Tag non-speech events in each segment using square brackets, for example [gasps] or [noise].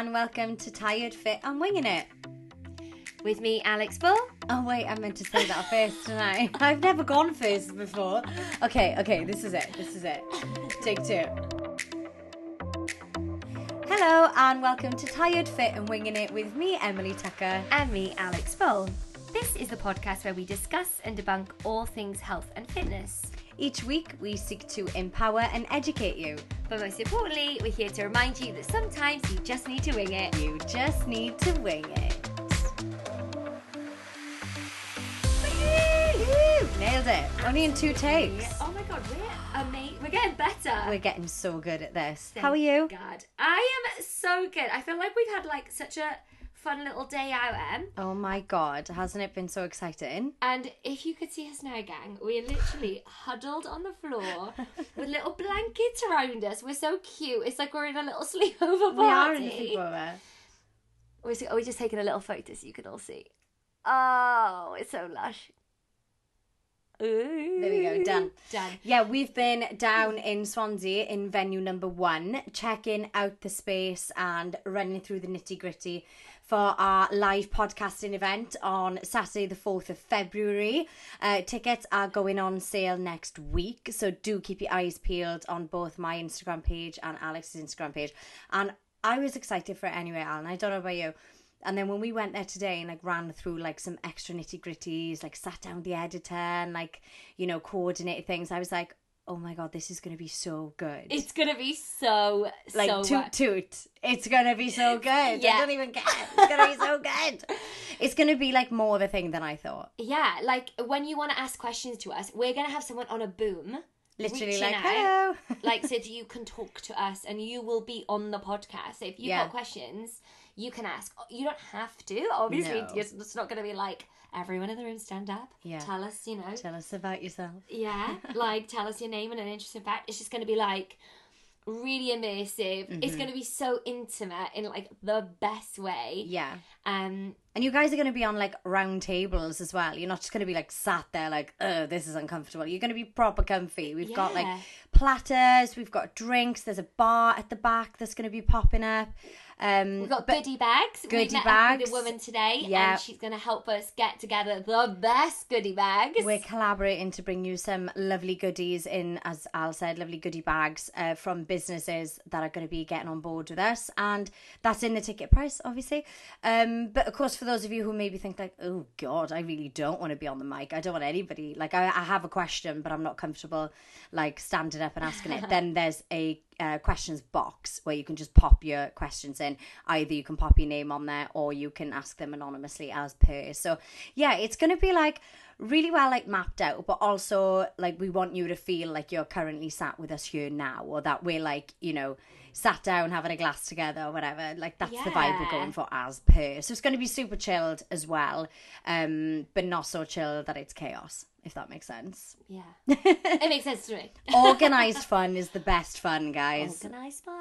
and welcome to Tired, Fit and Winging It. With me, Alex Bull. Oh, wait, I meant to say that first tonight. [laughs] I've never gone first before. Okay, okay, this is it. This is it. Take two. Hello, and welcome to Tired, Fit and Winging It with me, Emily Tucker. And me, Alex Bull. This is the podcast where we discuss and debunk all things health and fitness. Each week, we seek to empower and educate you. But most importantly, we're here to remind you that sometimes you just need to wing it. You just need to wing it. Nailed it. Only in two takes. Oh my god, we're amazing. We're getting better. We're getting so good at this. Thank How are you? God, I am so good. I feel like we've had like such a fun little day out, Em. Oh my god, hasn't it been so exciting? And if you could see us now, gang, we're literally huddled on the floor [laughs] with little blankets around us. We're so cute. It's like we're in a little [laughs] sleepover party. We are in the sleepover. We're, s- we're just taking a little photo so you can all see. Oh, it's so lush. There we go, done. Done. Yeah, we've been down in Swansea in venue number one, checking out the space and running through the nitty gritty for our live podcasting event on Saturday, the 4th of February. Uh, tickets are going on sale next week, so do keep your eyes peeled on both my Instagram page and Alex's Instagram page. And I was excited for it anyway, Alan. I don't know about you. And then when we went there today and like ran through like some extra nitty gritties, like sat down the editor and like, you know, coordinated things, I was like, oh my God, this is going to be so good. It's gonna be so like so toot toot. It's gonna be so good. Yeah. I don't even care. It's gonna be so good. [laughs] It's gonna be like more of a thing than I thought. Yeah, like when you want to ask questions to us, we're gonna have someone on a boom. Literally like, out. hello. [laughs] like so [laughs] you can talk to us and you will be on the podcast. So if you've Yeah. got questions, you can ask. You don't have to. Obviously, No. it's it's not going to be like everyone in the room stand up. Yeah. Tell us, you know. Tell us about yourself. Yeah, [laughs] like tell us your name and an interesting fact. It's just going to be like really immersive. Mm-hmm. It's going to be so intimate in like the best way. Yeah. Um, And you guys are going to be on like round tables as well. You're not just going to be like sat there like, oh, this is uncomfortable. You're going to be proper comfy. We've got like platters, we've got drinks, there's a bar at the back that's going to be popping up. Um, We've got goodie bags. goodie we met bags. a woman today, Yeah. and she's going to help us get together the best goodie bags. We're collaborating to bring you some lovely goodies in, as Al said, lovely goodie bags uh, from businesses that are going to be getting on board with us, and that's in the ticket price, obviously. Um, but of course, for those of you who maybe think like, oh God, I really don't want to be on the mic. I don't want anybody. Like, I, I have a question, but I'm not comfortable like standing up and asking it. [laughs] then there's a uh, questions box where you can just pop your questions in. Either you can pop your name on there or you can ask them anonymously as per. So yeah, it's going to be like really well like mapped out, but also like we want you to feel like you're currently sat with us here now, or that we're like you know sat down having a glass together or whatever. Like that's the vibe we're going for as per. So it's going to be super chilled as well, um, but not so chilled that it's chaos. If that makes sense. Yeah. [laughs] it makes sense to me. Organized [laughs] fun is the best fun, guys. Organised fun.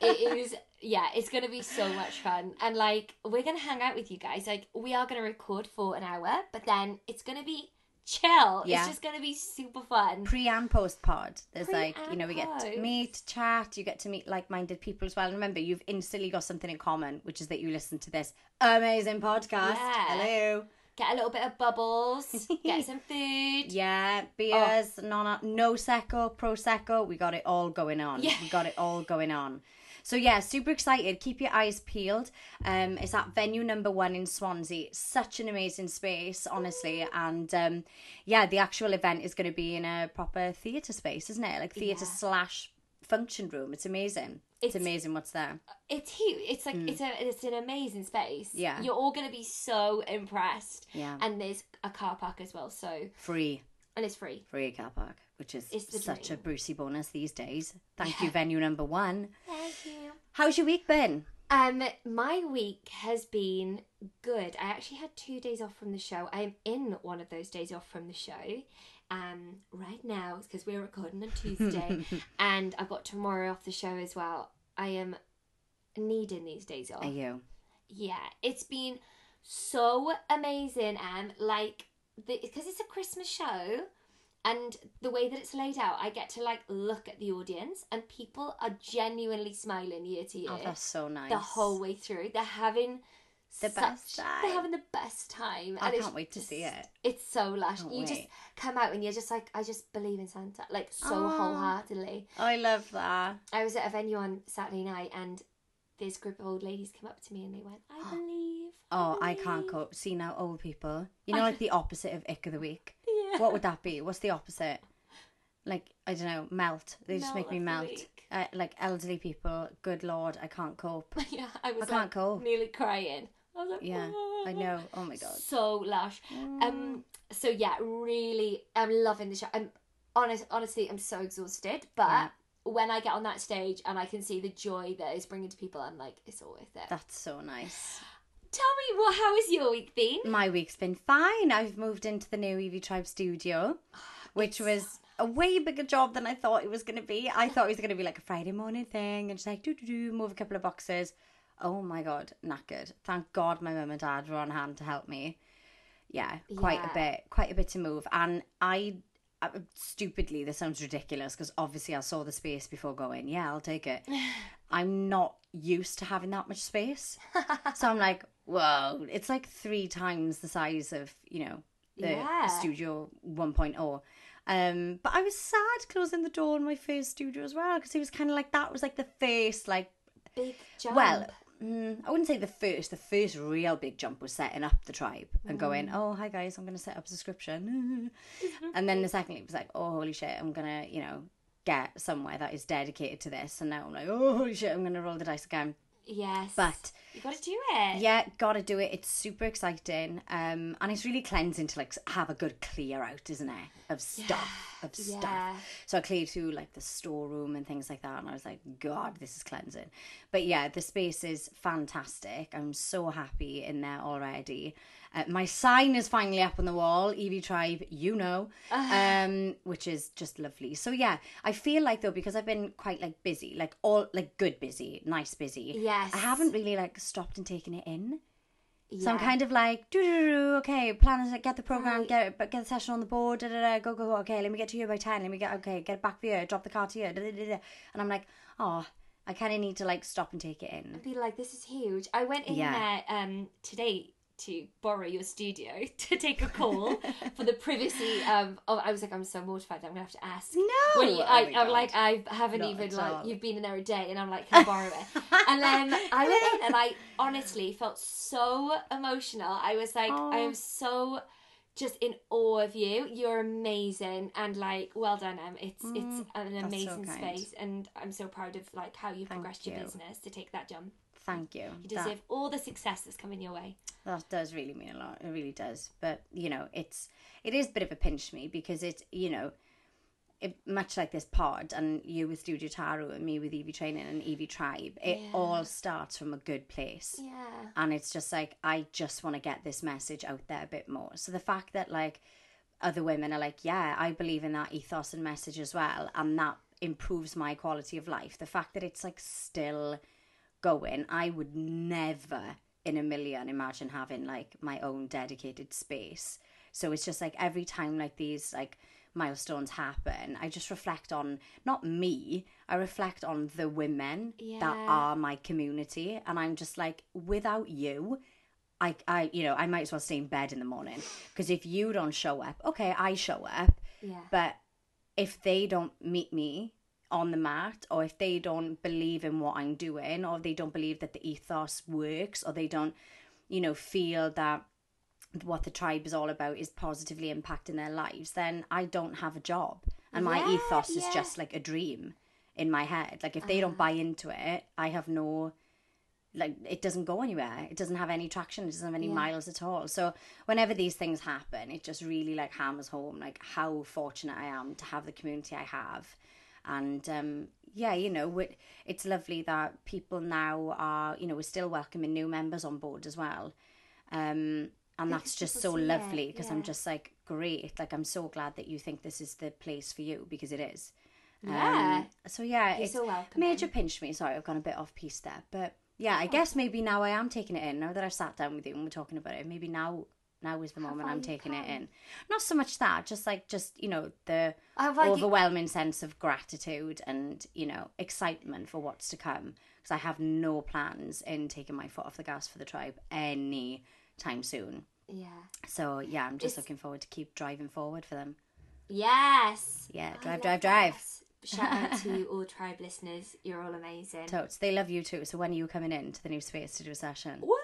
it is, yeah, it's going to be so much fun. And like, we're going to hang out with you guys. Like, we are going to record for an hour, but then it's going to be chill. Yeah. It's just going to be super fun. pre and post pod. There's Pre like, you know, we get to meet, chat, you get to meet like minded people as well. And remember, you've instantly got something in common, which is that you listen to this amazing podcast. Yeah. Hello. Get a little bit of bubbles, get [laughs] some food. Yeah, beers, non no secco, prosecco. We got it all going on. Yeah. We got it all going on. So yeah, super excited. Keep your eyes peeled. Um, it's at venue number one in Swansea. Such an amazing space, honestly. And um, yeah, the actual event is going to be in a proper theatre space, isn't it? Like theatre Yeah. slash function room. It's amazing. It's, It's- amazing what's there. It's huge. It's like it's a it's an amazing space. Mm. Yeah. You're all gonna be so impressed. Yeah. And there's a car park as well, so Free, and it's free. free car park, which is such a dream. Brucey bonus these days. Thank you, venue number one. Thank you. How's your week been? Um, my week has been good. I actually had two days off from the show. I am in one of those days off from the show. Um, right now because we're recording on Tuesday, [laughs] and I've got tomorrow off the show as well. I am needing these days off. Are you? Yeah, it's been so amazing and like because it's a Christmas show And the way that it's laid out, I get to like look at the audience, and people are genuinely smiling year to year Oh, that's so nice. the whole way through. They're having The such- best time. They're having the best time. I can't wait to see it. It's so lush. Can't you just come out and you're just like, I just believe in Santa, like so Aw. wholeheartedly. I love that. I was at a venue on Saturday night, and this group of old ladies came up to me and they went, "I [gasps] believe." Oh, I can't cope. See now, old people. You know, like the opposite of ick of the week. [laughs] Yeah. What would that be? What's the opposite? Like I don't know, melt. They just Melt make me melt. Uh, like elderly people. Good lord, I can't cope. [laughs] yeah, I was I can't like, cope. nearly crying. I was like, Yeah, I know. Oh my god. so lush. Um, so yeah, really, I'm loving the show. I'm honest, honestly, I'm so exhausted, but Yeah. when I get on that stage and I can see the joy that it's bringing to people, I'm like, it's all worth it. That's so nice. Tell me, what? How has your week been? My week's been fine. I've moved into the new Evie Tribe studio, which was a way bigger job than I thought it was going to be. I thought it was going to be like a Friday morning thing and just like do do do move a couple of boxes. Oh my god, knackered. Thank God my mum and dad were on hand to help me. Yeah, quite Yeah. a bit, quite a bit to move. And I, uh, stupidly, this sounds ridiculous because obviously I saw the space before going. Yeah, I'll take it. [laughs] I'm not used to having that much space. so I'm like, whoa, it's like three times the size of, you know, the Yeah. studio 1.0. Um, but I was sad closing the door in my first studio as well because it was kind of like that was like the first, like, Big jump. well, mm, I wouldn't say the first. The first real big jump was setting up the tribe and going, oh, hi guys, I'm going to set up a subscription. [laughs] and then the second it was like, oh, holy shit, I'm going to, you know, get somewhere that is dedicated to this. And now I'm like, oh, holy shit, I'm going to roll the dice again. Yes, But you got to do it. yeah, gotta do it. It's super exciting, um, and it's really cleansing to like have a good clear out, isn't it, of stuff, of Yeah. stuff. So I cleared through like the storeroom and things like that, and I was like, God, this is cleansing. But yeah, the space is fantastic. I'm so happy in there already. Uh, my sign is finally up on the wall, Evie Tribe, you know, um, which is just lovely. So yeah, I feel like though because I've been quite like busy, like all like good busy, nice busy. Yes. I haven't really like stopped and taken it in. So I'm kind of like, do do do, okay, plan it, get the program, Right. get it, but get the session on the board, da da da, go go go. Okay, let me get to you by ten. Let me get okay, get back for you, drop the car to you, da da da da. And I'm like, oh, I kind of need to like stop and take it in. be like, this is huge. I went in Yeah. there um, today to borrow your studio [laughs] to take a call for the privacy um, of. I was like, I'm so mortified that I'm gonna have to ask. No, When you, Oh I, my I'm God. like, I haven't Not even like, all. you've been in there a day, and I'm like, can I borrow it? and then I went in, and I honestly felt so emotional. I was like, I Aw. am so just in awe of you. You're amazing, and like, well done, Em. It's it's Mm, an amazing kind. space, and I'm so proud of like how you've Thank progressed your business to take that jump. Thank you. You That- deserve all the success that's coming your way. That does really mean a lot. It really does. But you know, it's it is a bit of a pinch to me because it's you know, it, much like this pod and you with Studio Taro and me with Evie Training and Evie Tribe, it Yeah. all starts from a good place. Yeah. And it's just like I just want to get this message out there a bit more. So the fact that like other women are like, yeah, I believe in that ethos and message as well, and that improves my quality of life. The fact that it's like still going, I would never in a million imagine having like my own dedicated space. So it's just like every time like these like milestones happen, I just reflect on not me, I reflect on the women that are my community and I'm just like without you I, I, you know, I might as well stay in bed in the morning because if you don't show up, okay, I show up, Yeah. but if they don't meet me on the mat, or if they don't believe in what I'm doing, or they don't believe that the ethos works, or they don't, you know, feel that what the tribe is all about is positively impacting their lives, then I don't have a job, and my Yeah, ethos is just like a dream in my head. Like if they don't uh-huh. buy into it, I have no like it doesn't go anywhere. It doesn't have any traction. It doesn't have any Yeah. miles at all. So whenever these things happen it just really like hammers home like how fortunate i am to have the community i have and um yeah you know it's lovely that people now are you know we're still welcoming new members on board as well um and that's just so lovely because i'm just like great like i'm so glad that you think this is the place for you because it is Yeah. um, so yeah You're it's so welcome. major pinch me. Sorry, I've gone a bit off piece there, but yeah, I guess maybe now I am taking it in. Now that I've sat down with you and we're talking about it, maybe now now is the moment I'm taking it in. Not so much that, just like just you know the How far you- overwhelming sense of gratitude and you know excitement for what's to come. Because I have no plans in taking my foot off the gas for the tribe any time soon. Yeah. So yeah, I'm just It's- looking forward to keep driving forward for them. Yes. Yeah, drive, drive, drive. that. Shout out to [laughs] all tribe listeners. You're all amazing. Totes, they love you too. So when are you coming in to the new space to do a session? Woo!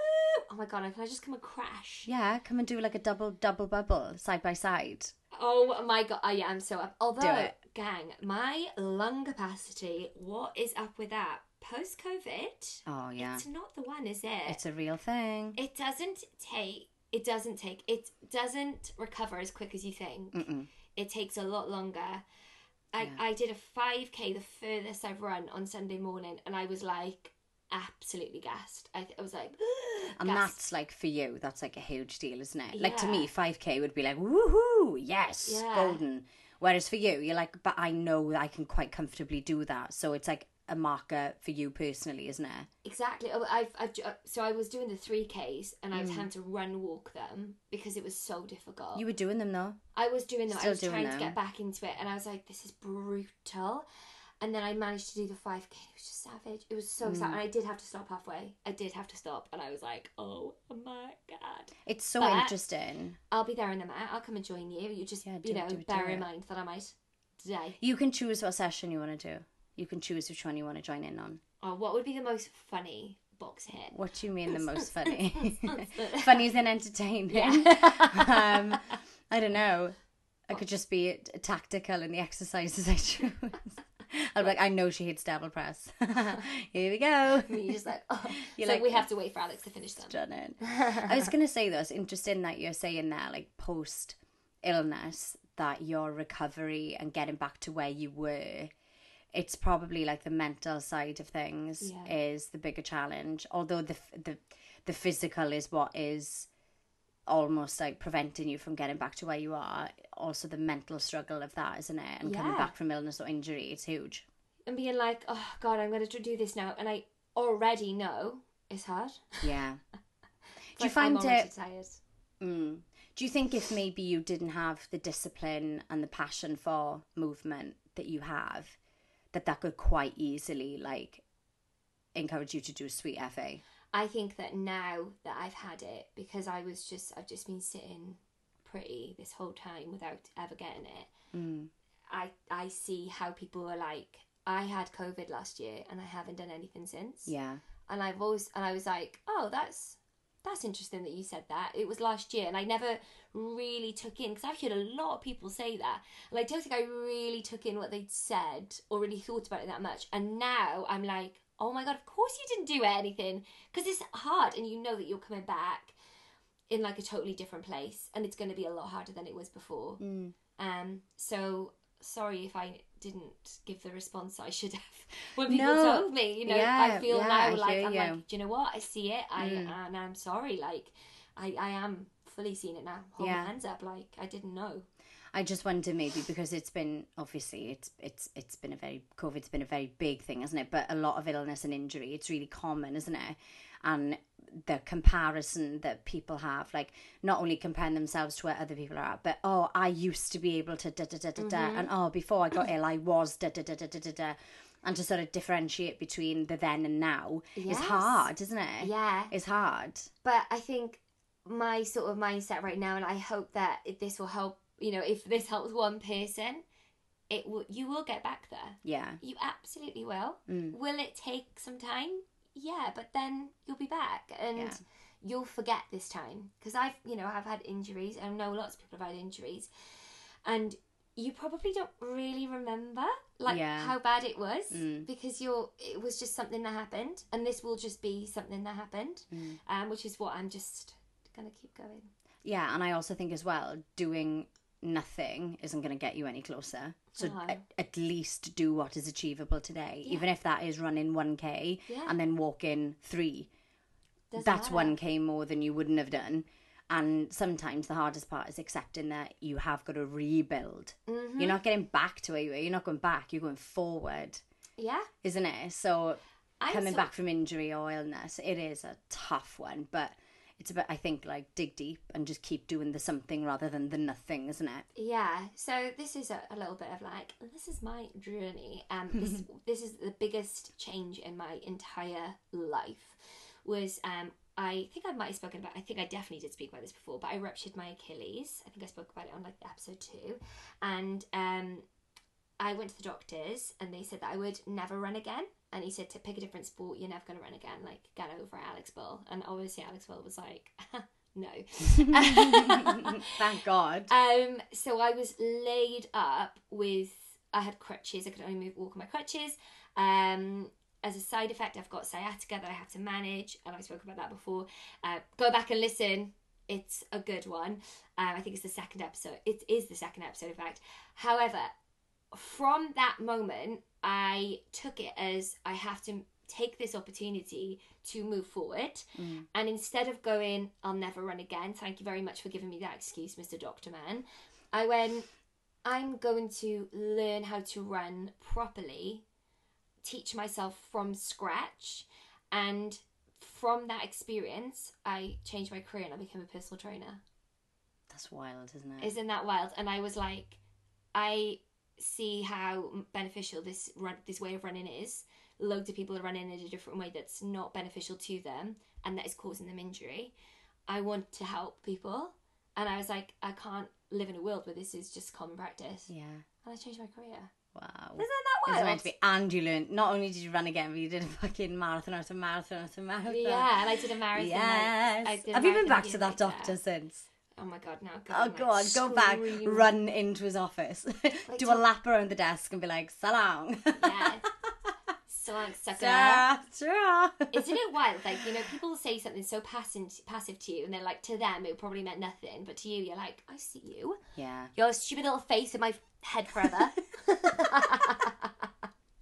Oh my god, can I just come and crash? Yeah, come and do like a double double bubble side by side. Oh my god, oh I am so up. Although, it. gang, my lung capacity, what is up with that? Post COVID, Oh yeah, it's not the one, is it? it's a real thing. it doesn't take. It doesn't take. It doesn't recover as quick as you think. Mm-mm. It takes a lot longer. I, Yeah. I did a 5k, the furthest I've run on Sunday morning, and I was like absolutely gassed. I, I was like, [gasps] And gassed. that's like for you, that's like a huge deal, isn't it? Like to me, five k would be like woohoo, yes, Yeah. golden. Whereas for you, you're like, but I know I can quite comfortably do that. So it's like a marker for you personally, isn't it? Exactly. Oh, I've, I've so I was doing the three Ks and I Mm. was having to run walk them because it was so difficult. You were doing them though. I was doing them. I was trying them. to get back into it, and I was like, "This is brutal." And then I managed to do the five K. It was just savage. It was so Mm. sad, and I did have to stop halfway. I did have to stop, and I was like, "Oh my god!" It's so But- interesting. I'll be there in the minute. I'll come and join you. You just, Yeah, you know, do it, do bear in it. mind that I might die. You can choose what session you want to do. You can choose which one you want to join in on. Oh, what would be the most funny box hit? What do you mean the most [laughs] funny? [laughs] funny than entertaining. um, I don't know. I could just be tactical in the exercises I [laughs] choose. I'll be like, I know she hates double press. [laughs] Here we go. [laughs] You're just like, oh. [laughs] You're so like- we have to wait for Alex to finish them. Stunning. I was gonna say though, it's interesting that you're saying that, like post illness, that your recovery and getting back to where you were, it's probably like the mental side of things Yeah. is the bigger challenge. Although the the the physical is what is almost like preventing you from getting back to where you are. Also, the mental struggle of that, isn't it? And coming back from illness or injury, it's huge. and being like, oh god, I'm going to do this now, and I already know it's hard. Yeah. [laughs] It's Do you like, I'm find it? tired? Mm. Do you think if maybe you didn't have the discipline and the passion for movement that you have, that that could quite easily like encourage you to do a sweet FA? I think that now that I've had it, because I was just, I've just been sitting pretty this whole time without ever getting it. Mm. I I see how people are like. I had COVID last year, and I haven't done anything since. Yeah. and I've always and I was like, oh, that's that's interesting that you said that. It was last year, and I never really took in because I've heard a lot of people say that, and I don't think I really took in what they'd said or really thought about it that much. And now I'm like, oh my god, of course you didn't do anything because it's hard, and you know that you're coming back in like a totally different place, and it's going to be a lot harder than it was before. Mm. Um, so sorry if I didn't give the response I should have [laughs] when people No. told me. You know, Yeah, I feel yeah, now I like I'm you. like, do you know what? I see it. I Mm. and I'm sorry. Like, I I am fully seeing it now. Hold Yeah. my hands up. Like I didn't know. I just wonder maybe because it's been obviously it's it's it's been a very COVID's been a very big thing, isn't it? But a lot of illness and injury, it's really common, isn't it? And the comparison that people have, like not only comparing themselves to where other people are at, but oh, I used to be able to da da da da da, mm-hmm. and oh, before I got ill, I was da da da da da da da, and to sort of differentiate between the then and now Yes. is hard, isn't it? Yeah, It's hard. but I think my sort of mindset right now, and I hope that this will help. You know, if this helps one person, it will. You will get back there. Yeah. You absolutely will. Mm. Will it take some time? Yeah, but then you'll be back and Yeah. you'll forget this time because I've, you know, I've had injuries. And I know lots of people have had injuries, and you probably don't really remember like Yeah. how bad it was Mm. because you're. It was just something that happened, and this will just be something that happened, Mm. um, which is what I'm just gonna keep going. Yeah, and I also think as well, doing nothing isn't going to get you any closer. So No. at, at least do what is achievable today, Yeah. even if that is running 1k Yeah. and then walking 3. Doesn't That's matter. 1k more than you wouldn't have done. And sometimes the hardest part is accepting that you have got to rebuild. Mhm. You're not getting back to where you were. You're not going back. You're going forward, Yeah, isn't it? So I'm coming so- back from injury or illness, it is a tough one, but it's about I think like dig deep and just keep doing the something rather than the nothing, isn't it? Yeah, so this is a, a little bit of like this is my journey. Um, [laughs] this this is the biggest change in my entire life. Was um, I think I might have spoken about. I think I definitely did speak about this before, but I ruptured my Achilles. I think I spoke about it on like episode two, and um, I went to the doctors and they said that I would never run again. And he said to pick a different sport, you're never going to run again. Like get over it, Alex Bull. And obviously Alex Bull was like, [laughs] no. [laughs] Thank God. Um, so I was laid up with. I had crutches. I could only move, walk on my crutches. Um, as a side effect, I've got sciatica that I have to manage, and I spoke about that before. Uh, go back and listen. It's a good one. Um, I think it's the second episode. It is the second episode, in fact. However, from that moment, I took it as I have to take this opportunity to move forward. Mm. And instead of going, I'll never run again, thank you very much for giving me that excuse, Mr. Doctor Man, I went, I'm going to learn how to run properly, teach myself from scratch. And from that experience, I changed my career and I became a personal trainer. That's wild, isn't it? Isn't that wild? And I was like, I see how beneficial this run, this way of running is. Loads of people are running in a different way that's not beneficial to them and that is causing them injury. I want to help people, and I was like, I can't live in a world where this is just common practice. yeah. And I changed my career. Wow. Isn't that wild? meant to be, and you learned. Not only did you run again, but you did a fucking marathon after marathon after marathon. Yeah, and I did a marathon. like- Yes. I did Have you been back to that doctor since? Oh my god, no. Oh like, on, go back, run into his office, [laughs] do a lap around the desk, and be like, "Salam." Yeah. [laughs] Like, sucker. Isn't it wild? Like, you know, people say something so passive, passive to you, and they're like, to them, it probably meant nothing, but to you, you're like, I see you. Yeah. Your stupid little face in my head forever. [laughs]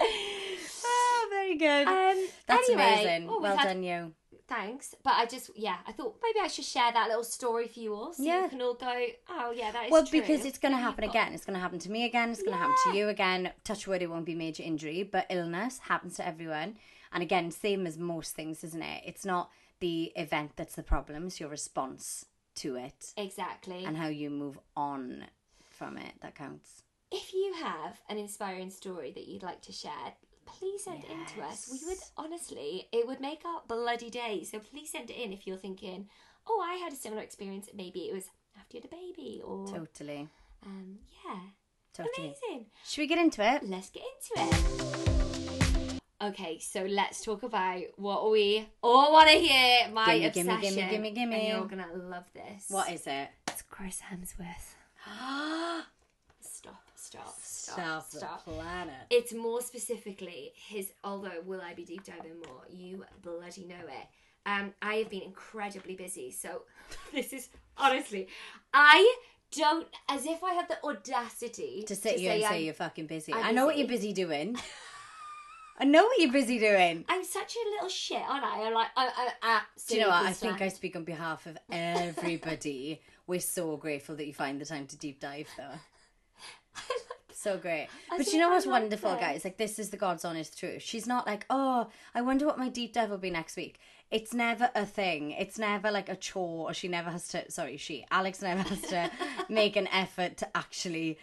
Oh, very good. um, That's anyway, amazing. well had- done, you. Thanks. But I just, yeah, I thought maybe I should share that little story for you all so Yeah. you can all go, oh, yeah, that is Well, true. because it's going to happen go. again. It's going to happen to me again. It's going to happen to you again. Touch wood, it won't be major injury, but illness happens to everyone. And again, same as most things, isn't it? It's not the event that's the problem; it's your response to it Exactly. and how you move on from it that counts. if you have an inspiring story that you'd like to share, please send it in to us. We would honestly, it would make our bloody day. So please send it in if you're thinking, oh, I had a similar experience. Maybe it was after you had a baby, or Totally, um, yeah, totally. amazing. Should we get into it? Let's get into it. Okay, so let's talk about what we all want to hear. My Gimme, gimme, gimme, gimme, gimme. And you're gonna love this. What is it? It's Chris Hemsworth. [gasps] [gasps] Stop! Stop! Stop! Stop, planet. It's more specifically his. Although, will I be deep diving more? You bloody know it. Um, I have been incredibly busy, so [laughs] this is honestly, I don't as if I had the audacity To sit here and say I'm, you're fucking busy. I'm I know what you're busy doing. [laughs] I know what you're busy doing. I'm such a little shit, aren't I? I'm like, I, I Do you know what? I think I speak on behalf of everybody. [laughs] We're so grateful that you find the time to deep dive, though. So great. I But you know what's like wonderful, guys? Like, this is the God's honest truth. She's not like, oh, I wonder what my deep dive will be next week. It's never a thing. It's never like a chore, or she never has to, sorry, she, Alex never has to [laughs] make an effort to actually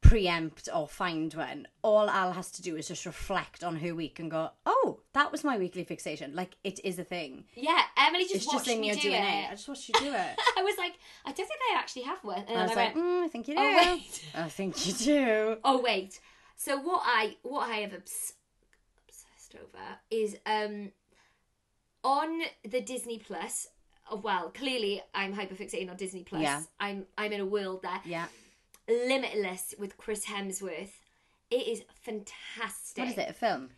preempt or find one. All Al has to do is just reflect on her week and go, oh, that was my weekly fixation. Like, it is a thing. Yeah, Emily just It's watched just in me your do DNA. I just watched you do it. [laughs] I was like, I don't think I actually have one, and I was I like, went, mm, I think you do. oh wait. [laughs] I think you do. Oh wait. So what I what I have obs- obsessed over is um on the Disney Plus. oh, Well, clearly I'm hyperfixating on Disney Plus. Yeah. I'm I'm in a world there. Yeah. Limitless with Chris Hemsworth. It is fantastic. What is it? A film?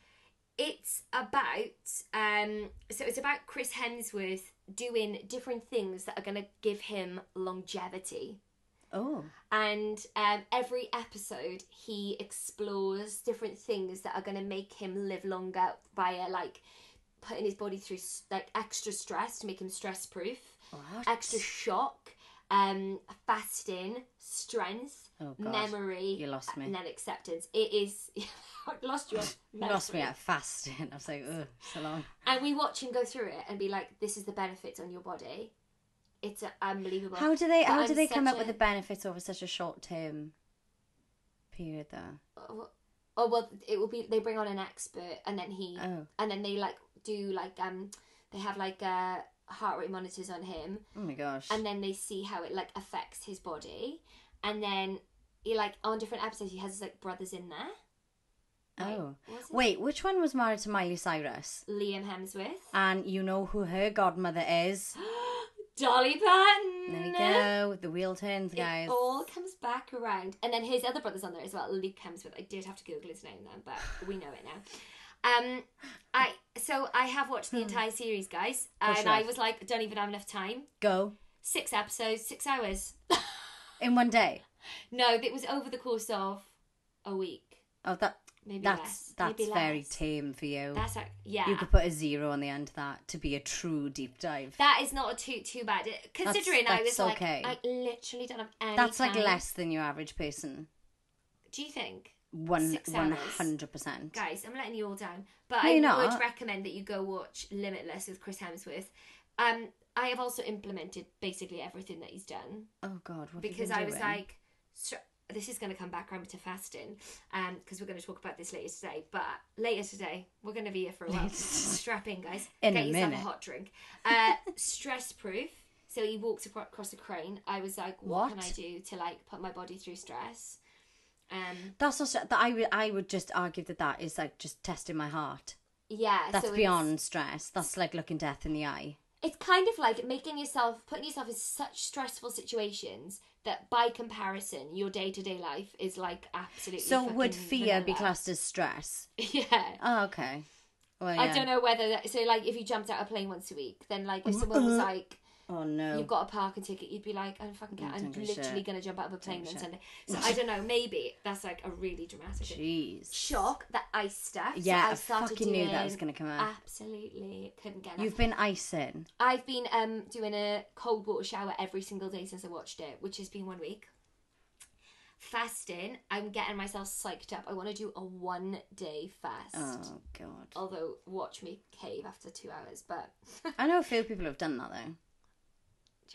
It's about um so it's about Chris Hemsworth doing different things that are going to give him longevity Oh. and um, every episode he explores different things that are going to make him live longer via like putting his body through like extra stress to make him stress proof extra shock um fasting strength Oh, memory You lost me. and then acceptance it is [laughs] lost [laughs] you lost me at fasting. I was like, ugh, so long. and we watch him go through it and be like this is the benefits on your body it's unbelievable. How do they? But How I'm do they come up with the benefits over such a short term period, though? Oh, oh well, it will be. They bring on an expert, and then he, Oh, and then they like do like um, they have like uh heart rate monitors on him, oh my gosh! and then they see how it like affects his body, and then he like on different episodes he has his like brothers in there. Like, oh, wait, which one was married to Miley Cyrus? Liam Hemsworth, And you know who her godmother is? [gasps] Dolly Parton. There we go. The wheel turns, guys. It all comes back around. And then his other brother's on there as well, Luke Hemsworth. I did have to Google his name then, but we know it now. Um, I so I have watched the entire series, guys, and I was like, don't even have enough time. Go Six episodes, six hours. [laughs] in one day. no, it was over the course of a week, Oh, that maybe that's less. that's maybe very less. tame for you. That's like, yeah. You could put a zero on the end of that to be a true deep dive. that is not too too bad. Considering I was that's like, okay. I literally don't have any. That's like time. less than your average person. Do you think? One one hundred percent. guys, I'm letting you all down. But No, I you're would recommend that you go watch Limitless with Chris Hemsworth. Um, I have also implemented basically everything that he's done Oh God, what because I was like, this is going to come back around to fasting, um, because we're going to talk about this later today. But later today, we're going to be here for a while. Strap in, guys. In Get a yourself minute. a hot drink. Uh, [laughs] stress proof. So he walks across a crane. I was like, what, can I do to like put my body through stress? Um, That's also that I would I would just argue that that is like just testing my heart. yeah, That's so it's- beyond stress. That's like looking death in the eye. it's kind of like making yourself putting yourself in such stressful situations that by comparison your day-to-day life is like absolutely So would fucking fear be vanilla. classed as stress? [laughs] yeah Oh, okay. Well, i don't know whether that, so like if you jumped out a plane once a week then like if [laughs] someone was like Oh no. you've got a parking ticket you'd be like i don't fucking care i'm literally gonna jump out of a plane on sunday so i don't know maybe that's like a really dramatic thing. Jeez. shock that ice stuff so Yeah, I I started fucking knew that was gonna come out. absolutely couldn't get. You've been icing. I've been um doing a cold water shower every single day since I watched it, which has been one week. Fasting, I'm getting myself psyched up. I want to do a one day fast. Oh god. Although, watch me cave after two hours. But I know a few people have done that though.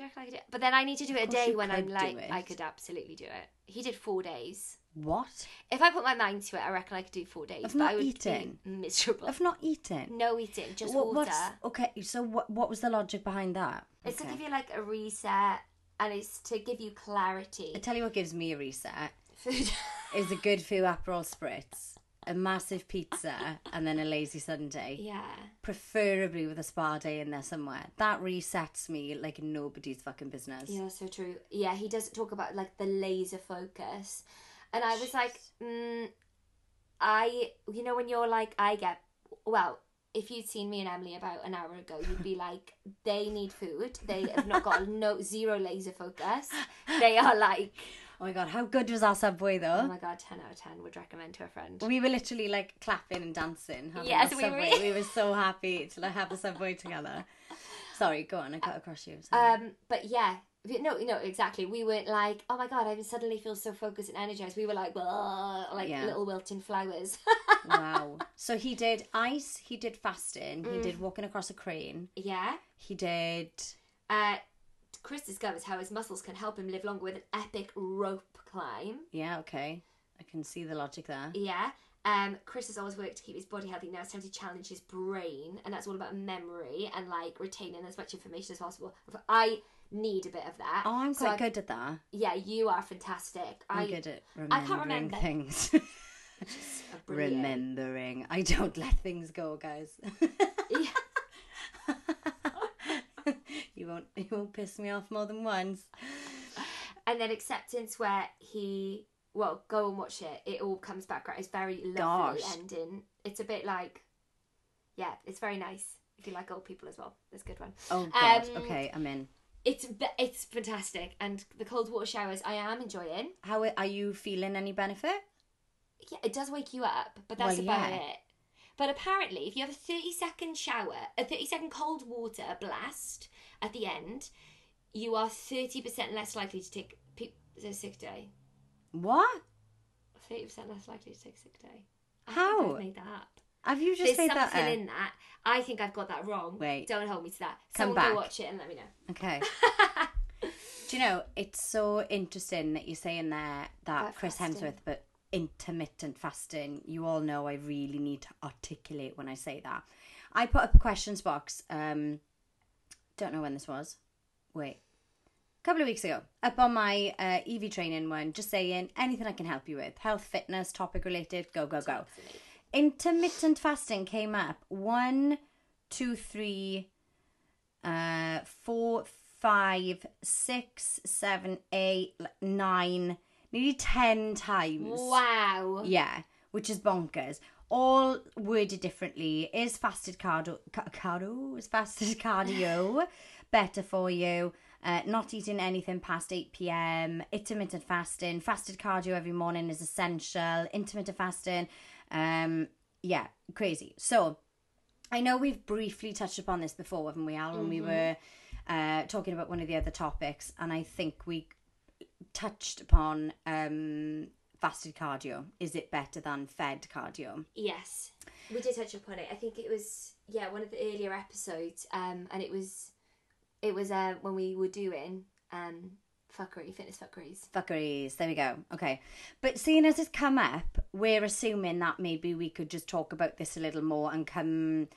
You reckon I could do it? But then I need to do it a day you when I'm could do like, it. I could absolutely do it. He did four days. What? If I put my mind to it, I reckon I could do four days. Of but not I would eating? be miserable. Of not eating. no eating, just What- water. what's okay? So what? What was the logic behind that? It's to Okay. give you like a reset, and it's to give you clarity. I tell you what gives me a reset Food. [laughs] is a good few Aperol spritz, a massive pizza, [laughs] and then a lazy Sunday. yeah. Preferably with a spa day in there somewhere. That resets me like nobody's fucking business. Yeah, so true. Yeah, he does talk about like the laser focus, and I was like, mm, I, you know, when you're like, I get, well, if you'd seen me and Emily about an hour ago, you'd be [laughs] like, they need food. They have not got [laughs] no zero laser focus. They are like, Oh my god, how good was our subway though? oh my god, ten out of ten. Would recommend to a friend. we were literally like clapping and dancing. Yes, we subway. were. we were so happy to like, have the subway together. Sorry, go on. I cut across you. Sorry. Um, but yeah, no, no, exactly. We weren't like, oh my god, I suddenly feel so focused and energized. We were like, like Yeah. little wilting flowers. [laughs] wow. So he did ice. He did fasting. Mm. He did walking across a crane. yeah. He did. Uh, Chris discovers how his muscles can help him live longer with an epic rope climb. Yeah. Okay. I can see the logic there. Yeah. Um, Chris has always worked to keep his body healthy. Now it's time to challenge his brain, and that's all about memory and like retaining as much information as possible. I need a bit of that. Oh, I'm So quite I- good at that. Yeah, you are fantastic. I'm I good at I can't remembering remember. things. [laughs] remembering. I don't [laughs] let things go, guys. [laughs] Yeah. You won't. [laughs] You won't piss me off more than once. and then acceptance where he well go and watch it it all comes back right it's very lovely Gosh. ending it's a bit like yeah it's very nice if you like old people as well it's a good one Oh God. Um, okay, I'm in. it's it's fantastic and the cold water showers i am enjoying How are you feeling? Any benefit? yeah it does wake you up but that's Well, about yeah. it but apparently if you have a 30 second shower a 30 second cold water blast at the end you are 30% less likely to take pe- a sick day What? Thirty percent less likely to take a sick day. I How? made that up. Have you just There's made something that? up? in that. I think I've got that wrong. Wait. Don't hold me to that. Come Someone back. go watch it and let me know. Okay. [laughs] Do you know, it's so interesting that you're saying there that About Chris fasting. Hemsworth, but intermittent fasting. You all know I really need to articulate when I say that. I put up a questions box. Um, don't know when this was. Wait. A couple of weeks ago, up on my uh, Evie Training one, just saying anything I can help you with. Health, fitness, topic related, go, go, go. Intermittent fasting came up. One, two, three, uh, four, five, six, seven, eight, nine, nearly ten times. Wow. Yeah, which is bonkers. All worded differently. Is fasted cardio, ca- cardio, is fasted [laughs] cardio better for you? Uh, not eating anything past 8 p.m. Intermittent fasting, fasted cardio every morning is essential. Intermittent fasting, um, yeah, crazy. So, I know we've briefly touched upon this before, haven't we, Al, when we were uh, talking about one of the other topics, and I think we touched upon um, fasted cardio. Is it better than fed cardio? Yes, we did touch upon it. I think it was yeah one of the earlier episodes, um, and it was it was uh when we were doing um fuckery fitness fuckeries. Fuckeries. There we go. Okay. But seeing as it's come up, we're assuming that maybe we could just talk about this a little more and come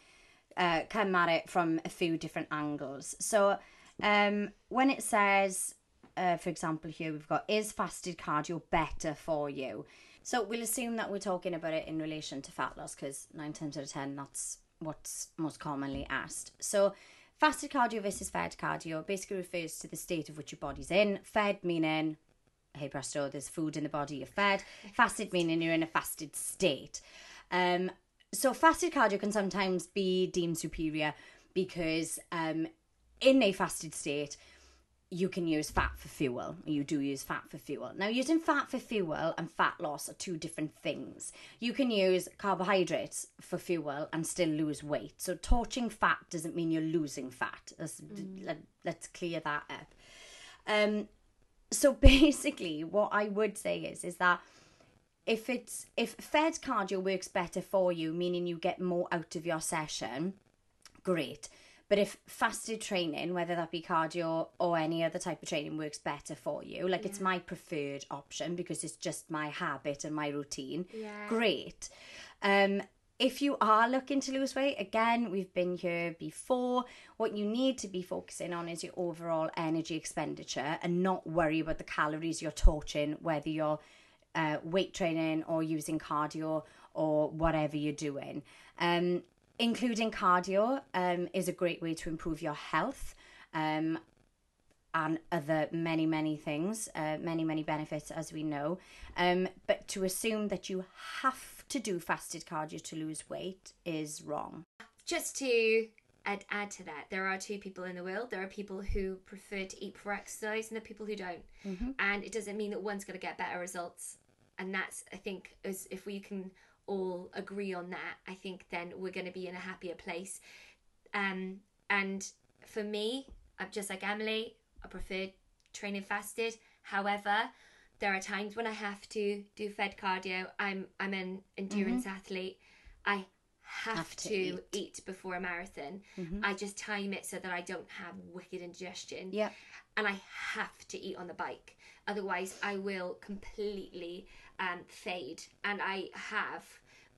uh, come at it from a few different angles. So um, when it says, uh, for example, here we've got, is fasted cardio better for you? So we'll assume that we're talking about it in relation to fat loss because nine times out of ten, that's what's most commonly asked. So fasted cardio versus fed cardio basically refers to the state of which your body's in. Fed meaning hey presto, there's food in the body, you're fed. Fasted meaning you're in a fasted state. Um, so fasted cardio can sometimes be deemed superior because um, in a fasted state, you can use fat for fuel. You do use fat for fuel. Now, using fat for fuel and fat loss are two different things. You can use carbohydrates for fuel and still lose weight. So, torching fat doesn't mean you're losing fat. Let's, let, let's clear that up. Um, so [laughs] basically, what I would say is is that if it's if fed cardio works better for you, meaning you get more out of your session, great. But if fasted training, whether that be cardio or any other type of training, works better for you, like it's my preferred option because it's just my habit and my routine, Yeah. great. Um, if you are looking to lose weight, again, we've been here before. What you need to be focusing on is your overall energy expenditure and not worry about the calories you're torching, whether you're uh, weight training or using cardio or whatever you're doing. Um, including cardio um, is a great way to improve your health. Um, and other many many things uh, many many benefits as we know um, but to assume that you have to do fasted cardio to lose weight is wrong Just to add, add to that, there are two people in the world. There are people who prefer to eat for exercise, and there are people who don't. And it doesn't mean that one's going to get better results. And that's, I think, as if we can all agree on that, I think then we're going to be in a happier place. Um, and for me, I'm just like Emily. I prefer training fasted. However, there are times when I have to do fed cardio. I'm I'm an endurance athlete. I have, Have to to, eat. eat. before a marathon. I just time it so that I don't have wicked indigestion. yeah And I have to eat on the bike. Otherwise, I will completely um, fade. And I have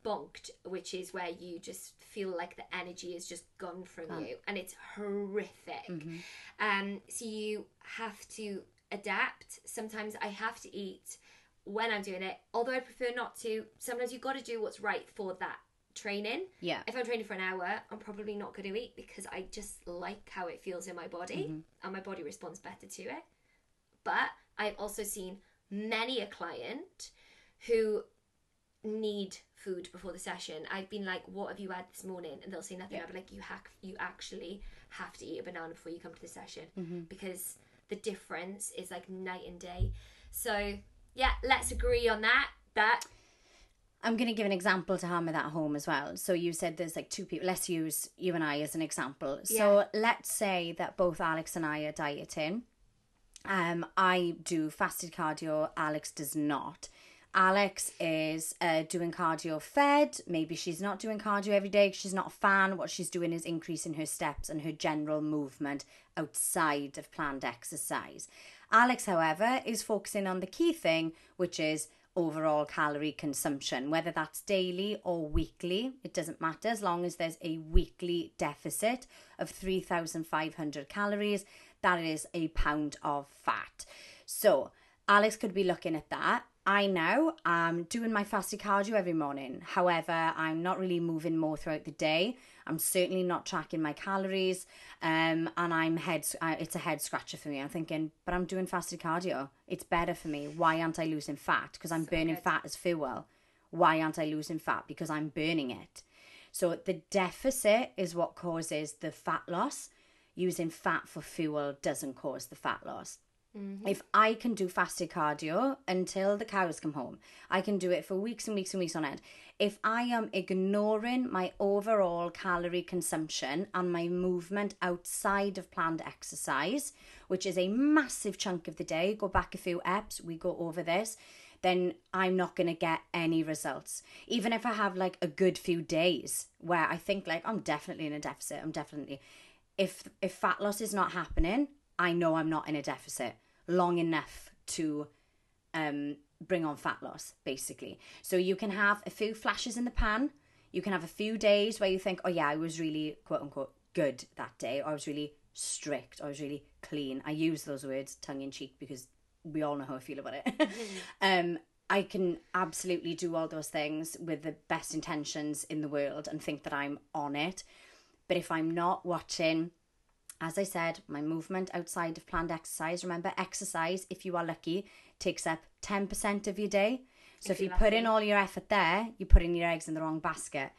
bonked, which is where you just feel like the energy is just gone from you, and it's horrific. Um, so you have to adapt. Sometimes I have to eat when I'm doing it, although I prefer not to. Sometimes you've got to do what's right for that training. yeah If I'm training for an hour, I'm probably not going to eat because I just like how it feels in my body mm-hmm. and my body responds better to it. But I've also seen many a client who need food before the session. I've been like, "What have you had this morning?" And they'll say nothing. I'll be like, "You hack, you actually have to eat a banana before you come to the session mm-hmm. because the difference is like night and day." So yeah, let's agree on that. That i'm going to give an example to hammer that home as well so you said there's like two people let's use you and i as an example so let's say that both alex and i are dieting um i do fasted cardio alex does not Alex is uh, doing cardio fed. Maybe she's not doing cardio every day. She's not a fan. What she's doing is increasing her steps and her general movement outside of planned exercise. Alex, however, is focusing on the key thing, which is overall calorie consumption, whether that's daily or weekly. It doesn't matter as long as there's a weekly deficit of 3,500 calories. That is a pound of fat. So, Alex could be looking at that. I now am doing my fasted cardio every morning. However, I'm not really moving more throughout the day. I'm certainly not tracking my calories, um, and I'm head. Uh, it's a head scratcher for me. I'm thinking, but I'm doing fasted cardio. It's better for me. Why aren't I losing fat? Because I'm burning good. fat as fuel. Why aren't I losing fat? Because I'm burning it. So the deficit is what causes the fat loss. Using fat for fuel doesn't cause the fat loss. Mm-hmm. If I can do fasted cardio until the cows come home, I can do it for weeks and weeks and weeks on end. If I am ignoring my overall calorie consumption and my movement outside of planned exercise, which is a massive chunk of the day, go back a few eps, we go over this, then I'm not going to get any results. Even if I have like a good few days where I think like I'm definitely in a deficit, I'm definitely if if fat loss is not happening, I know I'm not in a deficit long enough to um, bring on fat loss, basically. So you can have a few flashes in the pan. You can have a few days where you think, oh yeah, I was really quote unquote good that day, or I was really strict, or I was really clean. I use those words tongue in cheek because we all know how I feel about it. [laughs] [laughs] um, I can absolutely do all those things with the best intentions in the world and think that I'm on it. But if I'm not watching as I said, my movement outside of planned exercise, remember, exercise, if you are lucky, takes up 10% of your day. So if, If you put in all your effort there, you're putting your eggs in the wrong basket.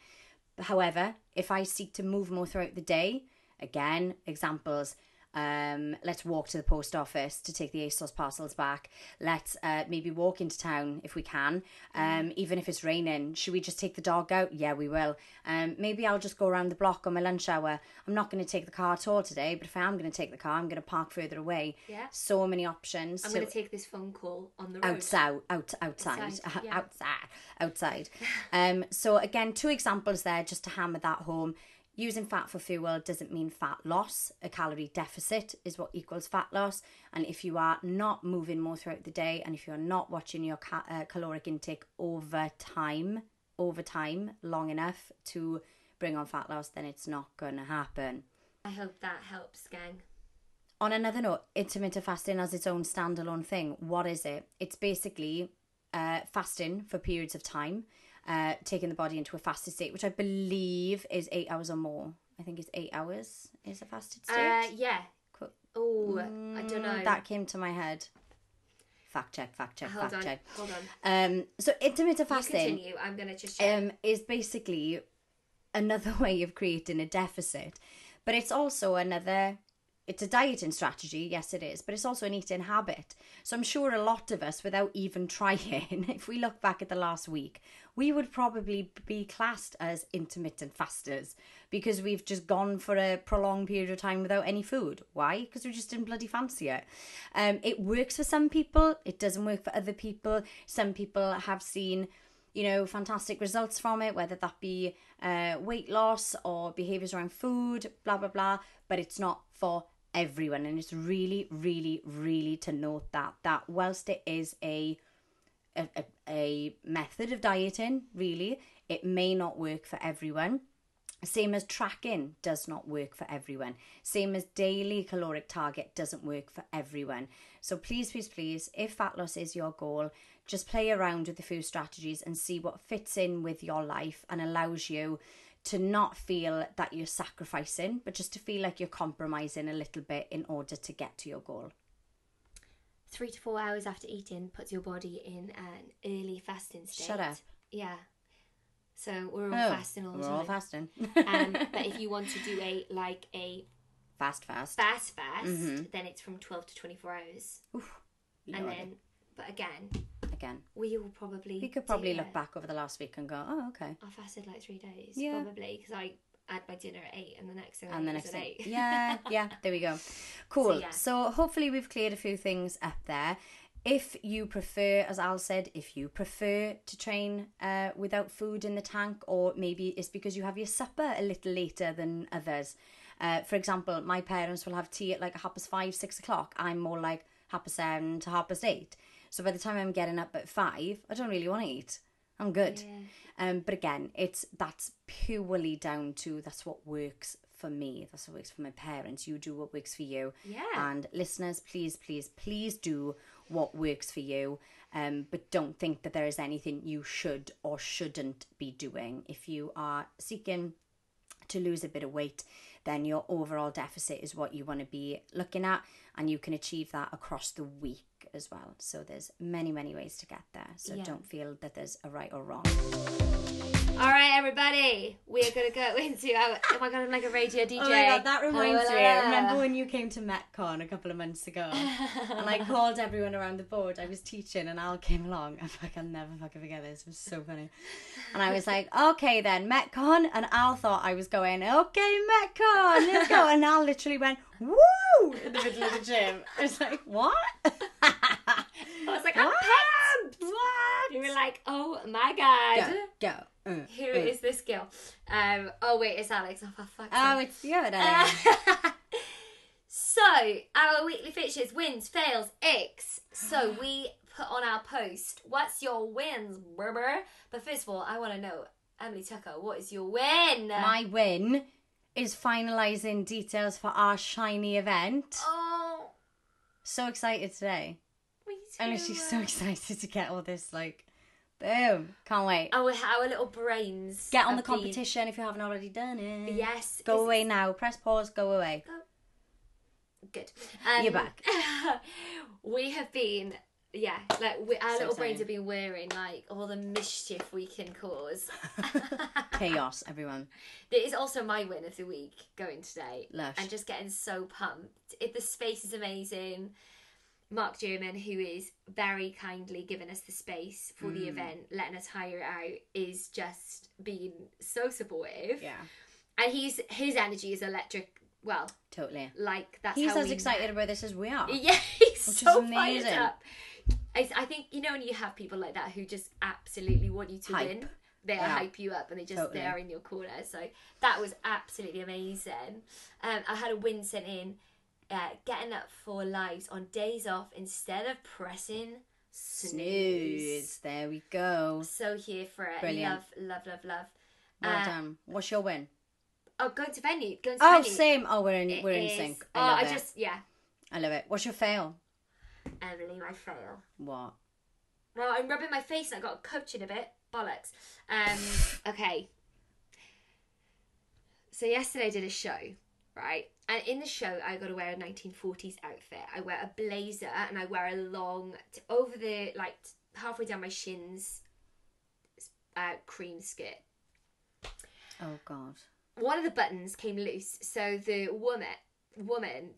However, if I seek to move more throughout the day, again, examples. Um, let's walk to the post office to take the ASOS parcels back. Let's uh, maybe walk into town if we can. Um, even if it's raining, should we just take the dog out? Yeah, we will. Um, maybe I'll just go around the block on my lunch hour. I'm not going to take the car at all today, but if I am going to take the car, I'm going to park further away. Yeah. So many options. I'm to- going to take this phone call on the road. outside out outside Outside, [laughs] yeah. outside outside [laughs] um so again two examples there just to hammer that home using fat for fuel doesn't mean fat loss a calorie deficit is what equals fat loss and if you are not moving more throughout the day and if you're not watching your ca- uh, caloric intake over time over time long enough to bring on fat loss then it's not going to happen I hope that helps, gang. on another note, intermittent fasting has its own standalone thing. What is it? It's basically uh, fasting for periods of time, uh, taking the body into a fasted state, which I believe is eight hours or more. I think it's eight hours is a fasted state. Uh, yeah. Oh, I don't know. Mm, That came to my head. Fact check, fact check, Hold fact on. check. Hold on. Um, so intermittent You fasting continue. I'm to just check. um, is basically another [laughs] way of creating a deficit, but it's also another. It's a dieting strategy, yes, it is, but it's also an eating habit. So I'm sure a lot of us, without even [laughs] trying, if we look back at the last week, we would probably be classed as intermittent fasters because we've just gone for a prolonged period of time without any food. Why? Because we just didn't bloody fancy it. Um, it works for some people, it doesn't work for other people. Some people have seen you know, fantastic results from it, whether that be uh, weight loss or behaviors around food, blah, blah, blah. But it's not for everyone. And it's really, really, really to note that, that whilst it is a, a, a, method of dieting, really, it may not work for everyone. Same as tracking does not work for everyone. Same as daily caloric target doesn't work for everyone. So please, please, please, if fat loss is your goal, just play around with the food strategies and see what fits in with your life and allows you to not feel that you're sacrificing, but just to feel like you're compromising a little bit in order to get to your goal. Three to four hours after eating puts your body in an early fasting state. Shut up. Yeah. So we're all Oh, fasting all the We're time. all fasting. um, [laughs] but if you want to do a like a fast, fast. fast fast, Mhm. then it's from twelve to twenty four hours, Oof, and then. But again, again, we will probably. we could probably it. look back over the last week and go, oh, okay. I fasted like three days, Yeah. probably, because I had my dinner at eight, and the next thing and the next thing. eight. Yeah, [laughs] yeah, there we go. Cool. yeah. So hopefully we've cleared a few things up there. if you prefer, as Al said, if you prefer to train uh, without food in the tank, or maybe it's because you have your supper a little later than others. Uh, for example, my parents will have tea at like half past five, six o'clock. I'm more like half past seven to half past eight. So by the time I'm getting up at five, I don't really want to eat. I'm good. Um, but again, it's that's purely down to that's what works for me. That's what works for my parents. You do what works for you. Yeah. And listeners, please, please, please do what works for you. Um, but don't think that there is anything you should or shouldn't be doing. If you are seeking to lose a bit of weight, then your overall deficit is what you want to be looking at, and you can achieve that across the week as well. So there's many, many ways to get there. So Yeah. don't feel that there's a right or wrong. All right, everybody, we are going to go [laughs] into our. Oh my god, I'm like a radio DJ. Oh my god, that reminds Oh, me. la. Remember when you came to MetCon a couple of months ago? [laughs] and I called everyone around the board. I was teaching and Al came along. [laughs] I'm like, I'll never fucking forget this. It was so funny. And I was like, okay then, MetCon. And Al thought I was going, okay, MetCon, let's go. And Al literally went, woo, in the middle of the gym. I was like, what? I was like, I'm What? what? You were like, oh my god. Go, go. Uh, Who uh. is this girl? Um. Oh wait, it's Alex. Oh for fuck's Oh, sake. it's you. Ellie. [laughs] so our weekly fixtures, wins, fails, icks. So [gasps] we put on our post. What's your wins, Berber? But first of all, I want to know, Emily Tucker, what is your win? My win is finalising details for our shiny event. oh, So excited today. Too. And she's so excited to get all this, like, boom. Can't wait. Our our little brains. Get on the have been- competition if you haven't already done it. Yes. Go this away now. Press pause, go away. Good. Um, You're back. [laughs] we have been, yeah, like we, our So little brains have been wearing like all the mischief we can cause. [laughs] Chaos, everyone. It is also my win of the week going today. Lush. And just getting so pumped. It, the space is amazing. Mark German, who is very kindly giving us the space for Mm. the event, letting us hire it out, is just being so supportive. Yeah, And he's his energy is electric. Well, totally. like that's He's as excited about this as we are. [laughs] Yeah, he's Which is so amazing. fired up. I, I think you know when you have people like that who just absolutely want you to Hype. win. They Yeah. hype you up and they just Totally. they're in your corner. So that was absolutely amazing. Um, I had a win sent in, uh, getting up for lives on days off instead of pressing snooze. Snooze. There we go. So here for it. Brilliant. Love, love, love, love. Well Uh, done. What's your win? Oh, going to venue. Going to Oh, venue. same. Oh, we're in. It We're in is- sync. Oh, I love I it. just yeah. I love it. What's your fail? Emily, my fail. What? Well, I'm rubbing my face and I got coaching a bit. Bollocks. Um, [laughs] okay. So yesterday I did a show, right? And in the show, I got to wear a 1940s outfit. I wear a blazer and I wear a long, t- over the like halfway down my shins, uh, cream skirt. Oh God. One of the buttons came loose, so the woman woman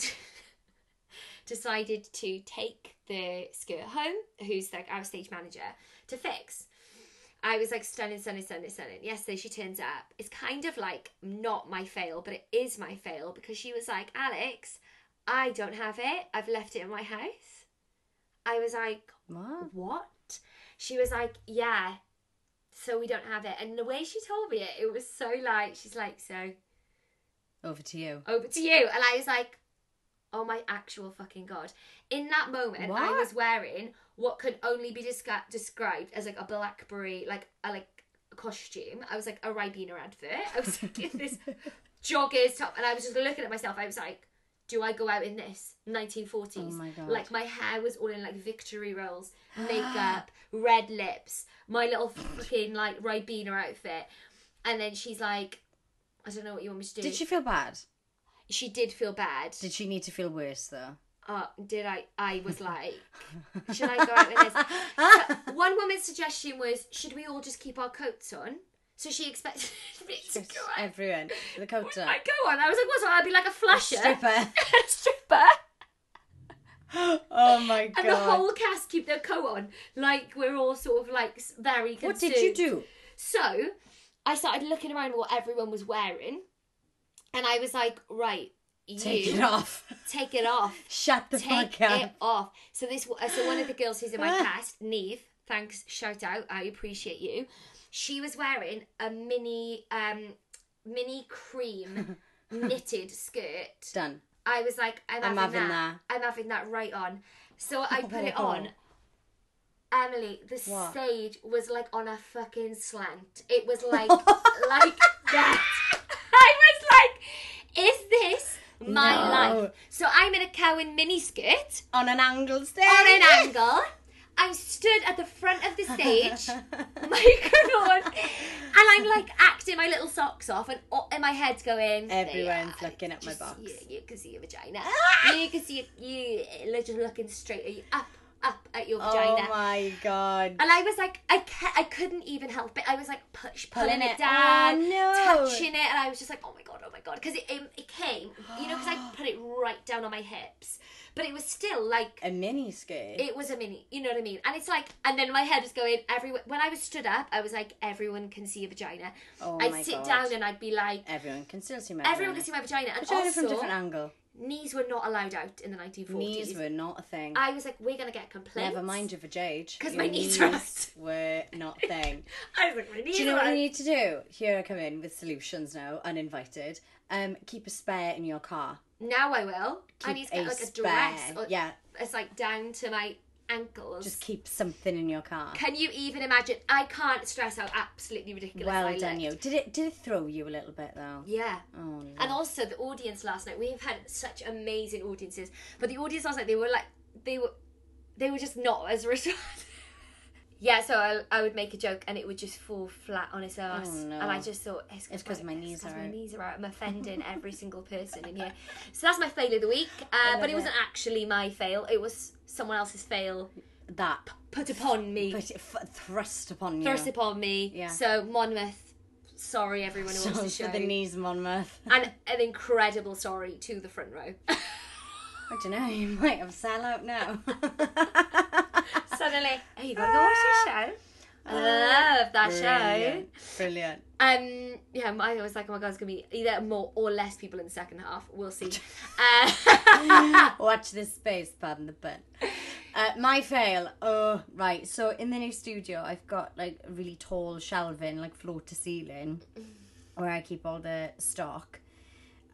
[laughs] decided to take the skirt home, who's like our stage manager, to fix. I was like stunning, stunning, stunning, stunning. Yesterday she turns up. It's kind of like not my fail, but it is my fail because she was like, Alex, I don't have it. I've left it in my house. I was like, What? what? She was like, yeah, so we don't have it. And the way she told me it, it was so like, she's like, so Over to you. over to you. And I was like, oh my actual fucking God. In that moment, I was wearing what could only be descri- described as like a Blackberry, like a like costume. I was like a Ribena advert. I was like in this [laughs] joggers top. And I was just looking at myself. I was like, do I go out in this 1940s? Oh my God. Like my hair was all in like victory rolls, [gasps] makeup, red lips, my little fucking like Ribena outfit. And then she's like, I don't know what you want me to do. Did she feel bad? She did feel bad. Did she need to feel worse though? Uh, did I? I was like, should I go out with this? So one woman's suggestion was, should we all just keep our coats on? So she expected [laughs] me to go out everyone. The coat on. I go on. I was like, what's I'd be like a flasher, Stripper. a stripper, [laughs] [laughs] oh my god. and the whole cast keep their coat on, like we're all sort of like very. what did you do? So I started looking around what everyone was wearing, and I was like, right, you Take it off. take it off. [laughs] Shut the take fuck up. Take it off. So this, uh, so one of the girls who's in my cast, Neve, thanks, shout out, I appreciate you. She was wearing a mini, um, mini cream [laughs] knitted skirt. Done. I was like, I'm, I'm having, having that. I'm having that right on. So [laughs] I put it on. Emily, the What? stage was like on a fucking slant. It was like like that. I was like, is this my No. life? So I'm in a Cowan miniskirt On an angle stage. on an angle. I'm stood at the front of the stage, [laughs] microphone, and I'm like acting my little socks off, and, and my head's going. Everyone's "Yeah, looking at my box." You, you can see your vagina. Ah! you can see you, you literally looking straight at you, up, up at your oh vagina. Oh my god. And I was like, I ca- I couldn't even help it. I was like push, pulling, Pulling it, it. down, Oh, no. touching it, and I was just like, oh my god, oh my god, because it, it it came, you know, because I put it right down on my hips, but it was still like A mini skirt. it was a mini, you know what I mean? And it's like, and then my head was going everywhere. When I was stood up, I was like, everyone can see a vagina. oh I'd my sit god. down and I'd be like, Everyone can still see my everyone vagina. can see my vagina. And Vagina also, from a different angle. Knees were not allowed out in the 1940s. Knees were not a thing. I was like, we're gonna get complaints. Never mind your vajayge. 'Cause Because my knees are [laughs] were not a [laughs] thing. I was like, my knees Do you know what you out. need to do? Here I come in with solutions now, uninvited. Um, keep a spare in your car. Now I will. I need to get like a spare. dress. Or, Yeah, It's like down to my ankles. just keep something in your car. Can you even imagine? I can't stress how absolutely ridiculous Well I done, looked. you. Did it? Did it throw you a little bit though? Yeah. Oh, no. And also the audience last night. We've had such amazing audiences, but the audience last night they were like they were they were just not as [laughs] responsive. Yeah, so I, I would make a joke and it would just fall flat on its ass, Oh, no. and I just thought it's It's 'cause my knees are Because my knees are out. I'm offending [laughs] every single person in here. So that's my fail of the week. Uh, but it wasn't actually my fail. It was someone else's fail that put upon me, put it f- thrust upon you. thrust upon me. Yeah. So Monmouth, sorry everyone who So wants the for show. the knees, Monmouth. and an incredible sorry to the front row. [laughs] I don't know. You might have sell out now. [laughs] [laughs] Suddenly, oh, you gotta go watch the show. I love that Brilliant. Brilliant. show. Um, yeah, I was like, oh my god, it's gonna be either more or less people in the second half. We'll see. [laughs] Uh, [laughs] Watch this space, pardon the pun. Uh, my fail. Oh, right. So in the new studio, I've got like a really tall shelving, like floor to ceiling, where I keep all the stock,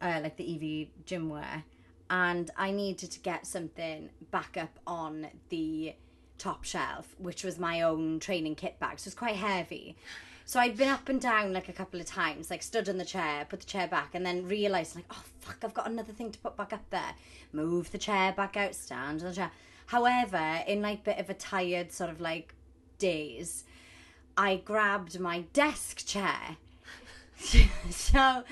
uh, like the Evie gym wear. And I needed to get something back up on the top shelf, which was my own training kit bag. So it's quite heavy. So I'd been up and down like a couple of times, like stood on the chair, put the chair back, and then realised like, oh fuck, I've got another thing to put back up there. Move the chair back out, stand on the chair. However, in like bit of a tired sort of like days, I grabbed my desk chair. [laughs] so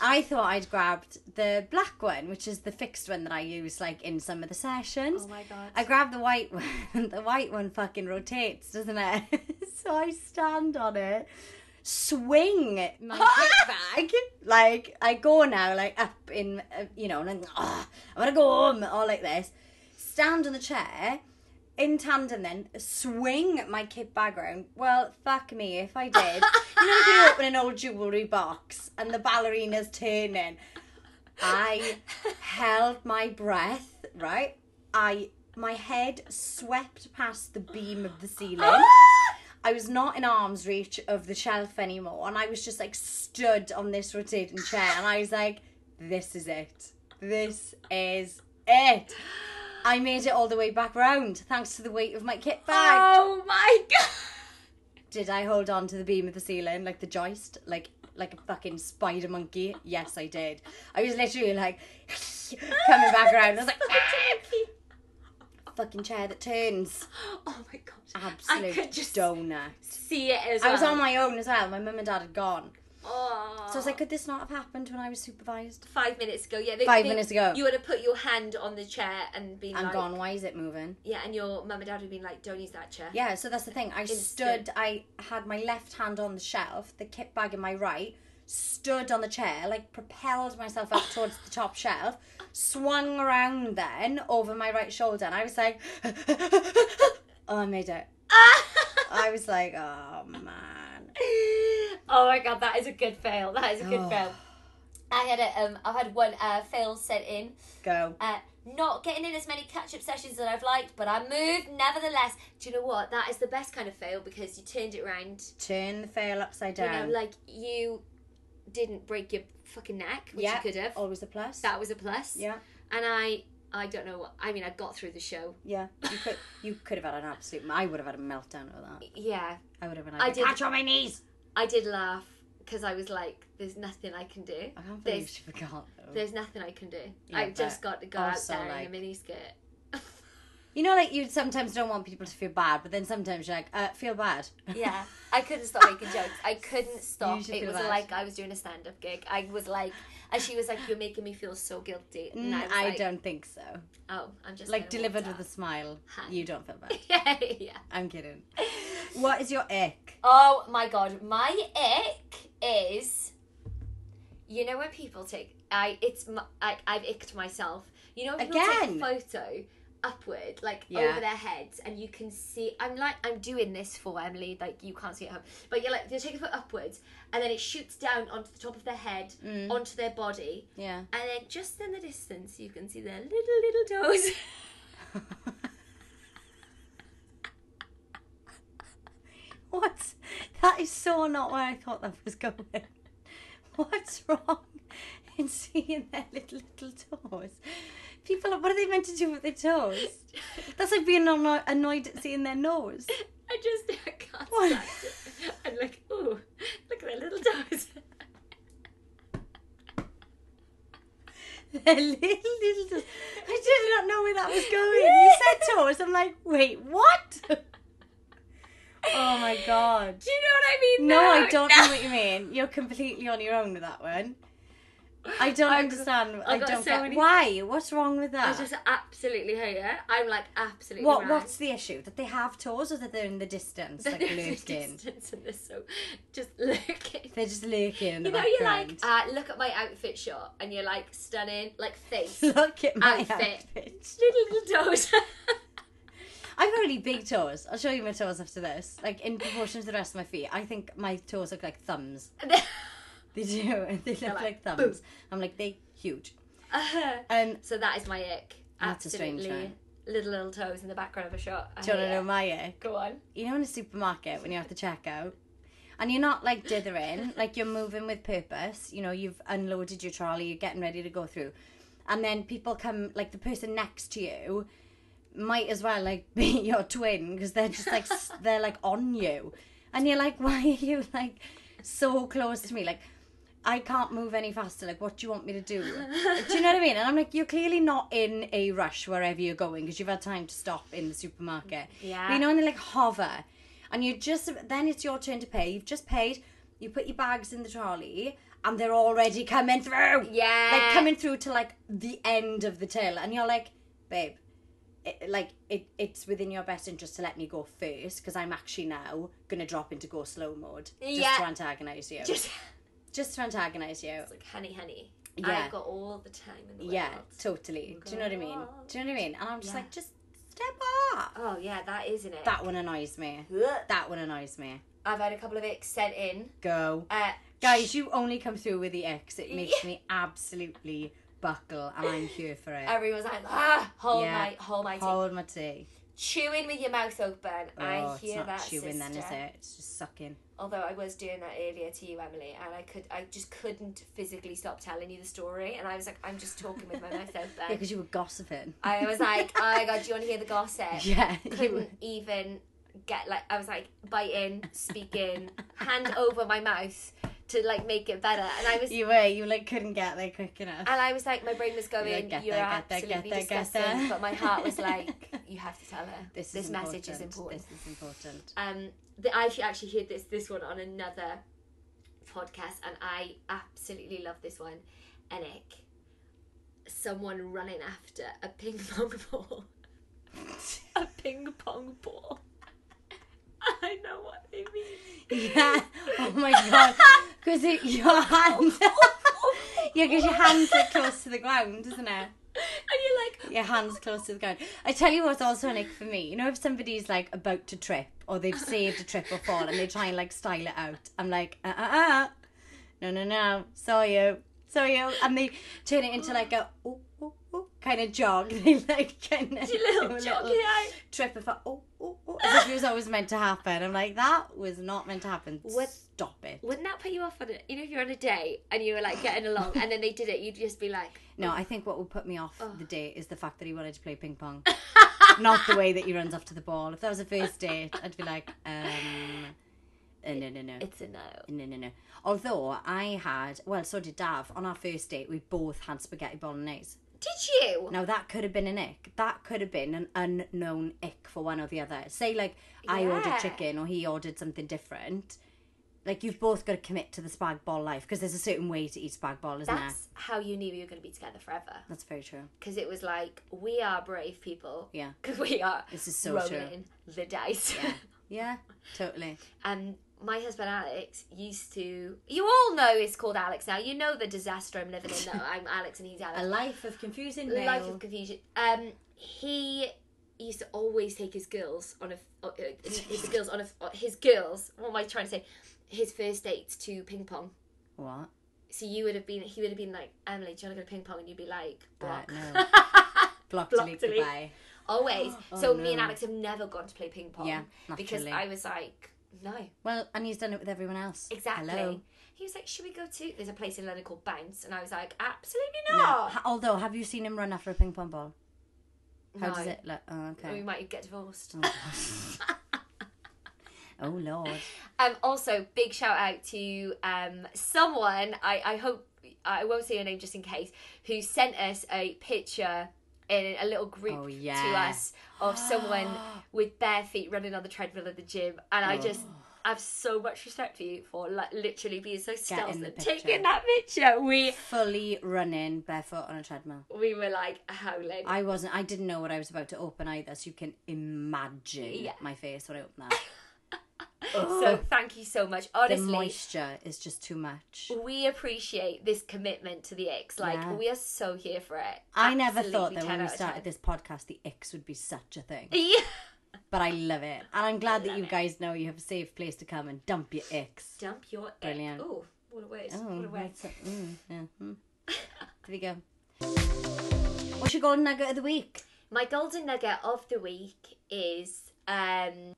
I thought I'd grabbed the black one, which is the fixed one that I use like in some of the sessions. oh my god. I grabbed the white [laughs] one. The white one fucking rotates, doesn't it? [laughs] so I stand on it, swing my [laughs] bag. Like I go now, like up in, uh, you know, and I'm, oh, I'm gonna go home, all like this. Stand on the chair. In tandem, then swing my kit bag around. Well, fuck me if I did. you know, if you open an old jewelry box and the ballerina's turning. I held my breath, right? I my head swept past the beam of the ceiling. I was not in arm's reach of the shelf anymore, and I was just like stood on this rotating chair, and I was like, "This is it. This is it." I made it all the way back round thanks to the weight of my kit bag. oh my god. Did I hold on to the beam of the ceiling like the joist, like like a fucking spider monkey? Yes, I did. I was literally like [laughs] coming back around. I was like, ah, fucking chair that turns. Oh my god. Absolute I could just donut. see it as I was on my own as well. My mum and dad had gone. Oh. So I was like, could this not have happened when I was supervised? five minutes ago. Yeah, they, Five they- minutes ago. You would have put your hand on the chair and been I'm like, gone. Why is it moving? yeah, and your mum and dad would have been like, don't use that chair. Yeah, so that's the thing. I Instant. stood, I had my left hand on the shelf, the kit bag in my right, stood on the chair, like propelled myself up towards the top shelf, swung around then over my right shoulder, and I was like, [laughs] oh, I made it. [laughs] I was like, oh man. Oh my god, that is a good fail. That is a good Oh. fail. I had a um, I've had one uh, fail sent in. Go. Uh, not getting in as many catch-up sessions that I've liked, but I moved nevertheless. Do you know what? That is the best kind of fail because you turned it around. Turn the fail upside down. You know, like you didn't break your fucking neck, which yeah. you could have. Always a plus. That was a plus. yeah. And I, I don't know. what I mean, I got through the show. Yeah. You could you could have had an absolute I would have had a meltdown over that. Yeah, I would have been I like did- catch on my knees. I did laugh because I was like, "There's nothing I can do. I can't believe There's- she forgot though. There's nothing I can do. Yeah, I've just got to go out there like- in a miniskirt." [laughs] You know, like you sometimes don't want people to feel bad, but then sometimes you're like, uh, feel bad. [laughs] Yeah, I couldn't stop making jokes. I couldn't stop. It was bad. like I was doing a stand-up gig. I was like, and she was like, "You're making me feel so guilty." And Mm, I, I like, don't think so. Oh, I'm just Like delivered with a smile. Hi. You don't feel bad. [laughs] yeah, yeah. I'm kidding. What is your ick? Oh my god, my ick is, you know when people take I it's I I've icked myself. You know when people Again? take a photo upward, like Yeah. over their heads, and you can see. I'm like I'm doing this for Emily, like you can't see it at home, but you're like they take a photo upwards, and then it shoots down onto the top of their head, Mm. onto their body, Yeah. and then just in the distance you can see their little little toes. [laughs] [laughs] [laughs] what? That is so not where I thought that was going. [laughs] What's wrong [laughs] in seeing their little little toes? People, what are they meant to do with their toes? That's like being anno- annoyed at seeing their nose. I just I can't What? stand it. I'm like, ooh, look at their little toes. Their little little toes. I did not know where that was going. You said toes. I'm like, wait, what? Oh my god. Do you know what I mean? No, I don't know what you mean. You're completely on your own with that one. I don't I've- understand. I I've don't so get why. What's wrong with that? I just absolutely hate it. I'm like absolutely. what? mad. What's the issue? That they have toes, or that they're in the distance, like There's a lurking? distance and they're so just looking. [laughs] They're just lurking the You know, you're like, uh, look at my outfit shot, and you're like stunning, like face, [laughs] Look at my outfit. outfit. little little toes. [laughs] I've got really big toes. I'll show you my toes after this. Like in proportion to the rest of my feet, I think my toes look like thumbs. [laughs] They do. [laughs] They look like, like, thumbs. I'm like they huge. Um, so that is my ick. That's a strange Absolutely, one. little little toes in the background of a shot. I do you want to know my ick? Go on. you know in a supermarket when you're at the checkout and you're not like dithering [laughs] like you're moving with purpose you know you've unloaded your trolley you're getting ready to go through and then people come like the person next to you might as well like [laughs] be your twin because they're just like s- [laughs] they're like on you and you're like [laughs] why are you like so close to me like I can't move any faster. Like, what do you want me to do? do you know what I mean? And I'm like, you're clearly not in a rush wherever you're going because you've had time to stop in the supermarket. Yeah. But you know, and they like hover, and you just then it's your turn to pay. You've just paid. You put your bags in the trolley, and they're already coming through. Yeah. Like coming through to like the end of the till, and you're like, babe. It, like it, it's within your best interest to let me go first because I'm actually now gonna drop into go slow mode just Yeah. to antagonize you, Just [laughs] just to antagonize you. it's like honey, honey. Yeah. I've got all the time in the Yeah, world. totally. Do you know what I mean? Do you know what I mean? And I'm just Yeah. like, just step off. Oh yeah, that isn't it. That one annoys me. That one annoys me. I've had a couple of icks sent in. Go. Uh, Guys, you only come through with the X. It makes me [laughs] absolutely buckle, and I'm here for it. everyone's like, ah, hold Yeah. my, hold my teeth. Hold my tea. Chewing with your mouth open. Oh, I it's hear not that, chewing sister. then, is it? It's just sucking. Although I was doing that earlier to you, Emily, and I could, I just couldn't physically stop telling you the story, and I was like, I'm just talking with my mouth [laughs] Yeah, open. because you were gossiping. I was like, [laughs] oh my god, do you want to hear the gossip? Yeah. you were- Couldn't even get like, I was like biting, speaking, hand over my mouth to like make it better, and I was. You were. You like couldn't get there quick enough. And I was like, my brain was going, You're like, get you're there, get there, absolutely get there, get disgusting. there. But my heart was [laughs] like, you have to tell her. This, This, is message is important. This is important. Um, the, I actually- heard this this one on another podcast, and I absolutely love this one. Enick, someone running after a ping pong [laughs] ball. [laughs] a ping pong ball. [laughs] I know what they mean. Yeah. [laughs] Oh my god. Because your [laughs] hand. yeah, because your hands are close to the ground, isn't it? And you're like, Your hands close to the ground. I tell you what's also ick for me. You know, if somebody's like about to trip or they've saved a trip or fall and they try and like style it out, I'm like, uh uh uh. No, no, no. Saw you. saw you and they turn it into like a oh, oh, oh, kind of jog. They like kind of a little eye. trip of a oh, oh, oh, as if it was always meant to happen. I'm like, that was not meant to happen. What- Stop it. Wouldn't that put you off on it? You know, if you're on a date and you were like getting along, and then they did it, you'd just be like, No, I think what would put me off Oh. the date is the fact that he wanted to play ping pong. not the way that he runs off to the ball. If that was a first date, I'd be like, um, uh, no, no, no. "It's a no." No, no, no. Although I had, well, so did Dav. On our first date, we both had spaghetti bolognese. Did you? Now that could have been an ick. That could have been an unknown ick for one or the other. Say like I ordered chicken or he ordered something different. Like you've both got to commit to the spag bol life because there's a certain way to eat spag bol, isn't there? That's how you knew you were going to be together forever. That's very true. Because it was like, we are brave people. Yeah. [laughs] Because we are This is so true. rolling the dice. Yeah. [laughs] Yeah, totally. and my husband Alex used to. You all know it's called Alex now. You know the disaster I'm living in. That [laughs] I'm Alex and he's Alex. A life of confusing Life of confusion. Um, he used to always take his girls on a uh, his, his [laughs] girls on a uh, his girls. What am I trying to say? His first dates to ping pong. What? So you would have been. He would have been like, Emily, do you want to go to ping pong? And you'd be like, block. Uh, no. [laughs] Block, Block, delete, delete. goodbye. Always. [gasps] Oh, so me and. Alex have never gone to play ping pong. Yeah, Because. I was like, no. Well, and he's done it with everyone else. Exactly. Hello. He was like, should we go to? There's a place in London called Bounce, and I was like, absolutely not. Ha- Although, have you seen him run after a ping pong ball? How No. does it look? Oh, We might get divorced. [laughs] oh lord. Um, also, big shout out to um, someone, I, I hope, I won't say your name just in case, who sent us a picture in a little group Oh, to us of someone [gasps] with bare feet running on the treadmill at the gym. And I just, Oh. I have so much respect for you for like literally being so stealth in the and picture. taking that picture. We Fully running barefoot on a treadmill. we were like howling. I wasn't. I didn't know what I was about to open either, so you can imagine Yeah. my face when I opened that. [laughs] so thank you so much. the Honestly, moisture is just too much. we appreciate this commitment to the X. Like Yeah. we are so here for it. I never thought that when we started 10. this podcast, the X would be such a thing. [laughs] Yeah. But I love it, and I'm glad that you it. guys know you have a safe place to come and dump your X. Dump your Brilliant. Oh, what a word! Oh, what a word! a- mm, yeah, mm. [laughs] there we go. What's your golden nugget of the week? My golden nugget of the week is um.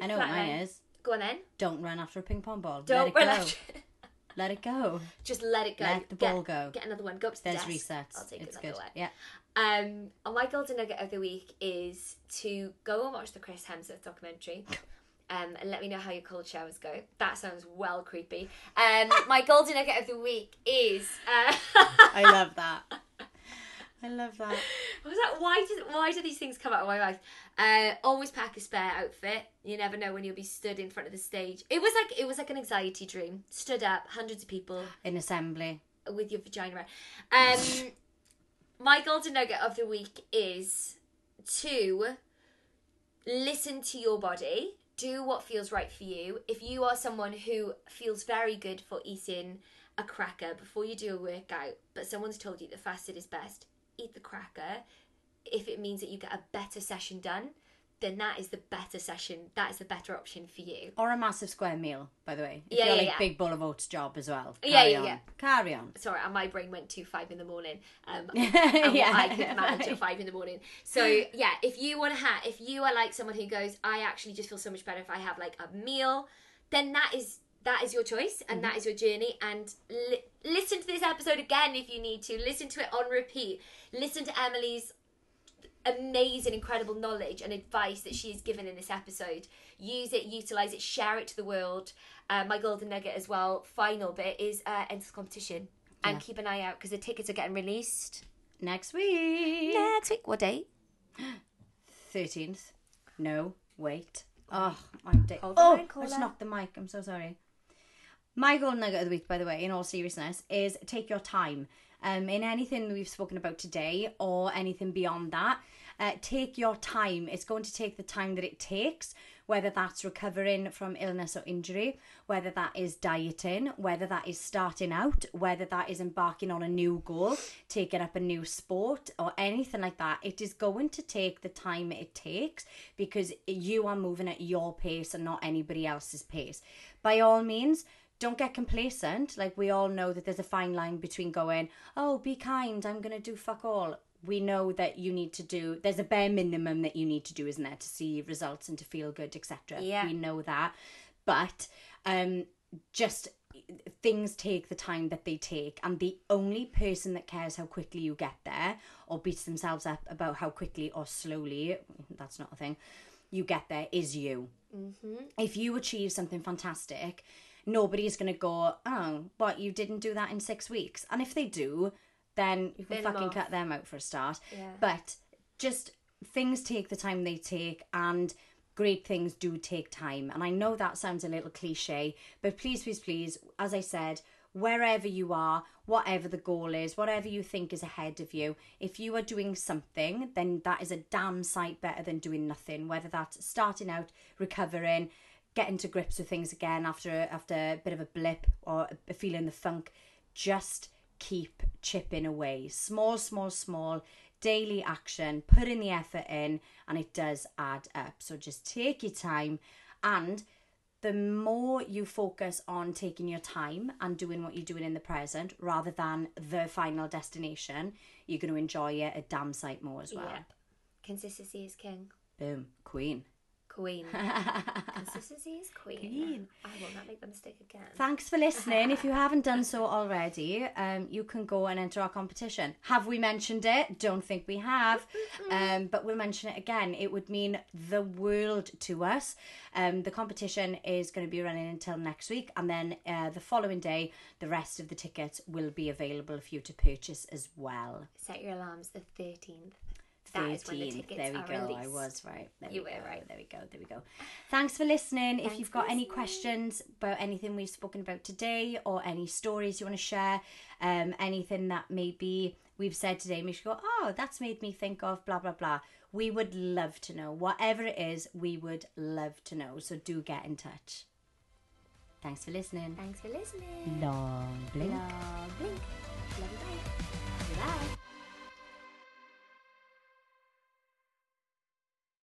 I know what mine is. Go on then. Don't run after a ping pong ball. Don't let it go. relax. [laughs] Let it go. Just let it go. Let the Get- ball go. Get another one. Go up to the There's desk. resets. I'll take it's another good. one. Yeah. Um, and my golden nugget of the week is to go and watch the Chris Hemsworth documentary. [laughs] Um, and let me know how your cold showers go. That sounds well creepy. Um, my golden nugget of the week is. Uh, [laughs] I love that. I love that. [laughs] was that why did why do these things come out of my mouth? Uh, always pack a spare outfit. You never know when you'll be stood in front of the stage. It was like it was like an anxiety dream. Stood up, hundreds of people In assembly. with your vagina out. Um, [laughs] my golden nugget of the week is to listen to your body, do what feels right for you. If you are someone who feels very good for eating a cracker before you do a workout, but someone's told you that fasted is best, eat the cracker. If it means that you get a better session done, then that is the better session. That is the better option for you. Or a massive square meal, by the way. If Yeah, you're yeah, like yeah. big bowl of oats job as well. Yeah, Carry yeah, on. yeah. Carry on. Sorry, my brain went to five in the morning. Um, [laughs] what I could manage at [laughs] five in the morning. So yeah, if you want to have, if you are like someone who goes, I actually just feel so much better if I have like a meal, then that is that is your choice and that is your journey. And li- listen to this episode again if you need to. Listen to it on repeat. Listen to Emily's amazing, incredible knowledge and advice that she has given in this episode. Use it, utilize it, share it to the world. Uh, my golden nugget as well, final bit, is uh, enter the competition. And Yeah. keep an eye out because the tickets are getting released Next week. next week. What date? [gasps] 13th. No, wait. Oh. Hold the Oh, line, I caller. just knocked the mic. I'm so sorry. My golden nugget of the week, by the way, in all seriousness, is take your time. Um, in anything we've spoken about today or anything beyond that, uh, take your time. It's going to take the time that it takes, whether that's recovering from illness or injury, whether that is dieting, whether that is starting out, whether that is embarking on a new goal, taking up a new sport, or anything like that. It is going to take the time it takes because you are moving at your pace and not anybody else's pace. By all means, don't get complacent. Like we all know that there's a fine line between going, oh, be kind, I'm going to do fuck all. We know that you need to do, there's a bare minimum that you need to do, isn't there, to see results and to feel good, etc. Yeah. We know that. But um, just things take the time that they take and the only person that cares how quickly you get there or beats themselves up about how quickly or slowly that's not a thing you get there is you Mm-hmm. if you achieve something fantastic nobody's going to go oh what you didn't do that in six weeks and if they do then you can Bin fucking off. cut them out for a start Yeah. but just things take the time they take and great things do take time and i know that sounds a little cliche but please please please as i said wherever you are whatever the goal is whatever you think is ahead of you if you are doing something then that is a damn sight better than doing nothing whether that's starting out recovering getting to grips with things again after after a bit of a blip or a feeling the funk just keep chipping away. Small small small daily action put in the effort in and it does add up. So just take your time and the more you focus on taking your time and doing what you're doing in the present rather than the final destination you're going to enjoy it a damn sight more as well. Yeah. Consistency is king. boom. Queen Queen. [laughs] Consistency is queen. Queen. I will not make the mistake again. Thanks for listening. If you haven't done so already, um, you can go and enter our competition. Have we mentioned it? Don't think we have, [laughs] um, but we'll mention it again. It would mean the world to us. Um, the competition is going to be running until next week, and then uh, the following day, the rest of the tickets will be available for you to purchase as well. Set your alarms the 13th. That is when 13th. There we go. I was right. There You we were go. right. There we go. There we go. Thanks for listening. if you've got any questions about anything we've spoken about today or any stories you want to share, um, anything that maybe we've said today, make sure you go, oh, that's made me think of blah, blah, blah. We would love to know. Whatever it is, we would love to know. So do get in touch. Thanks for listening. Thanks for listening. Long blink. Love, blink. Love you, bye. Bye.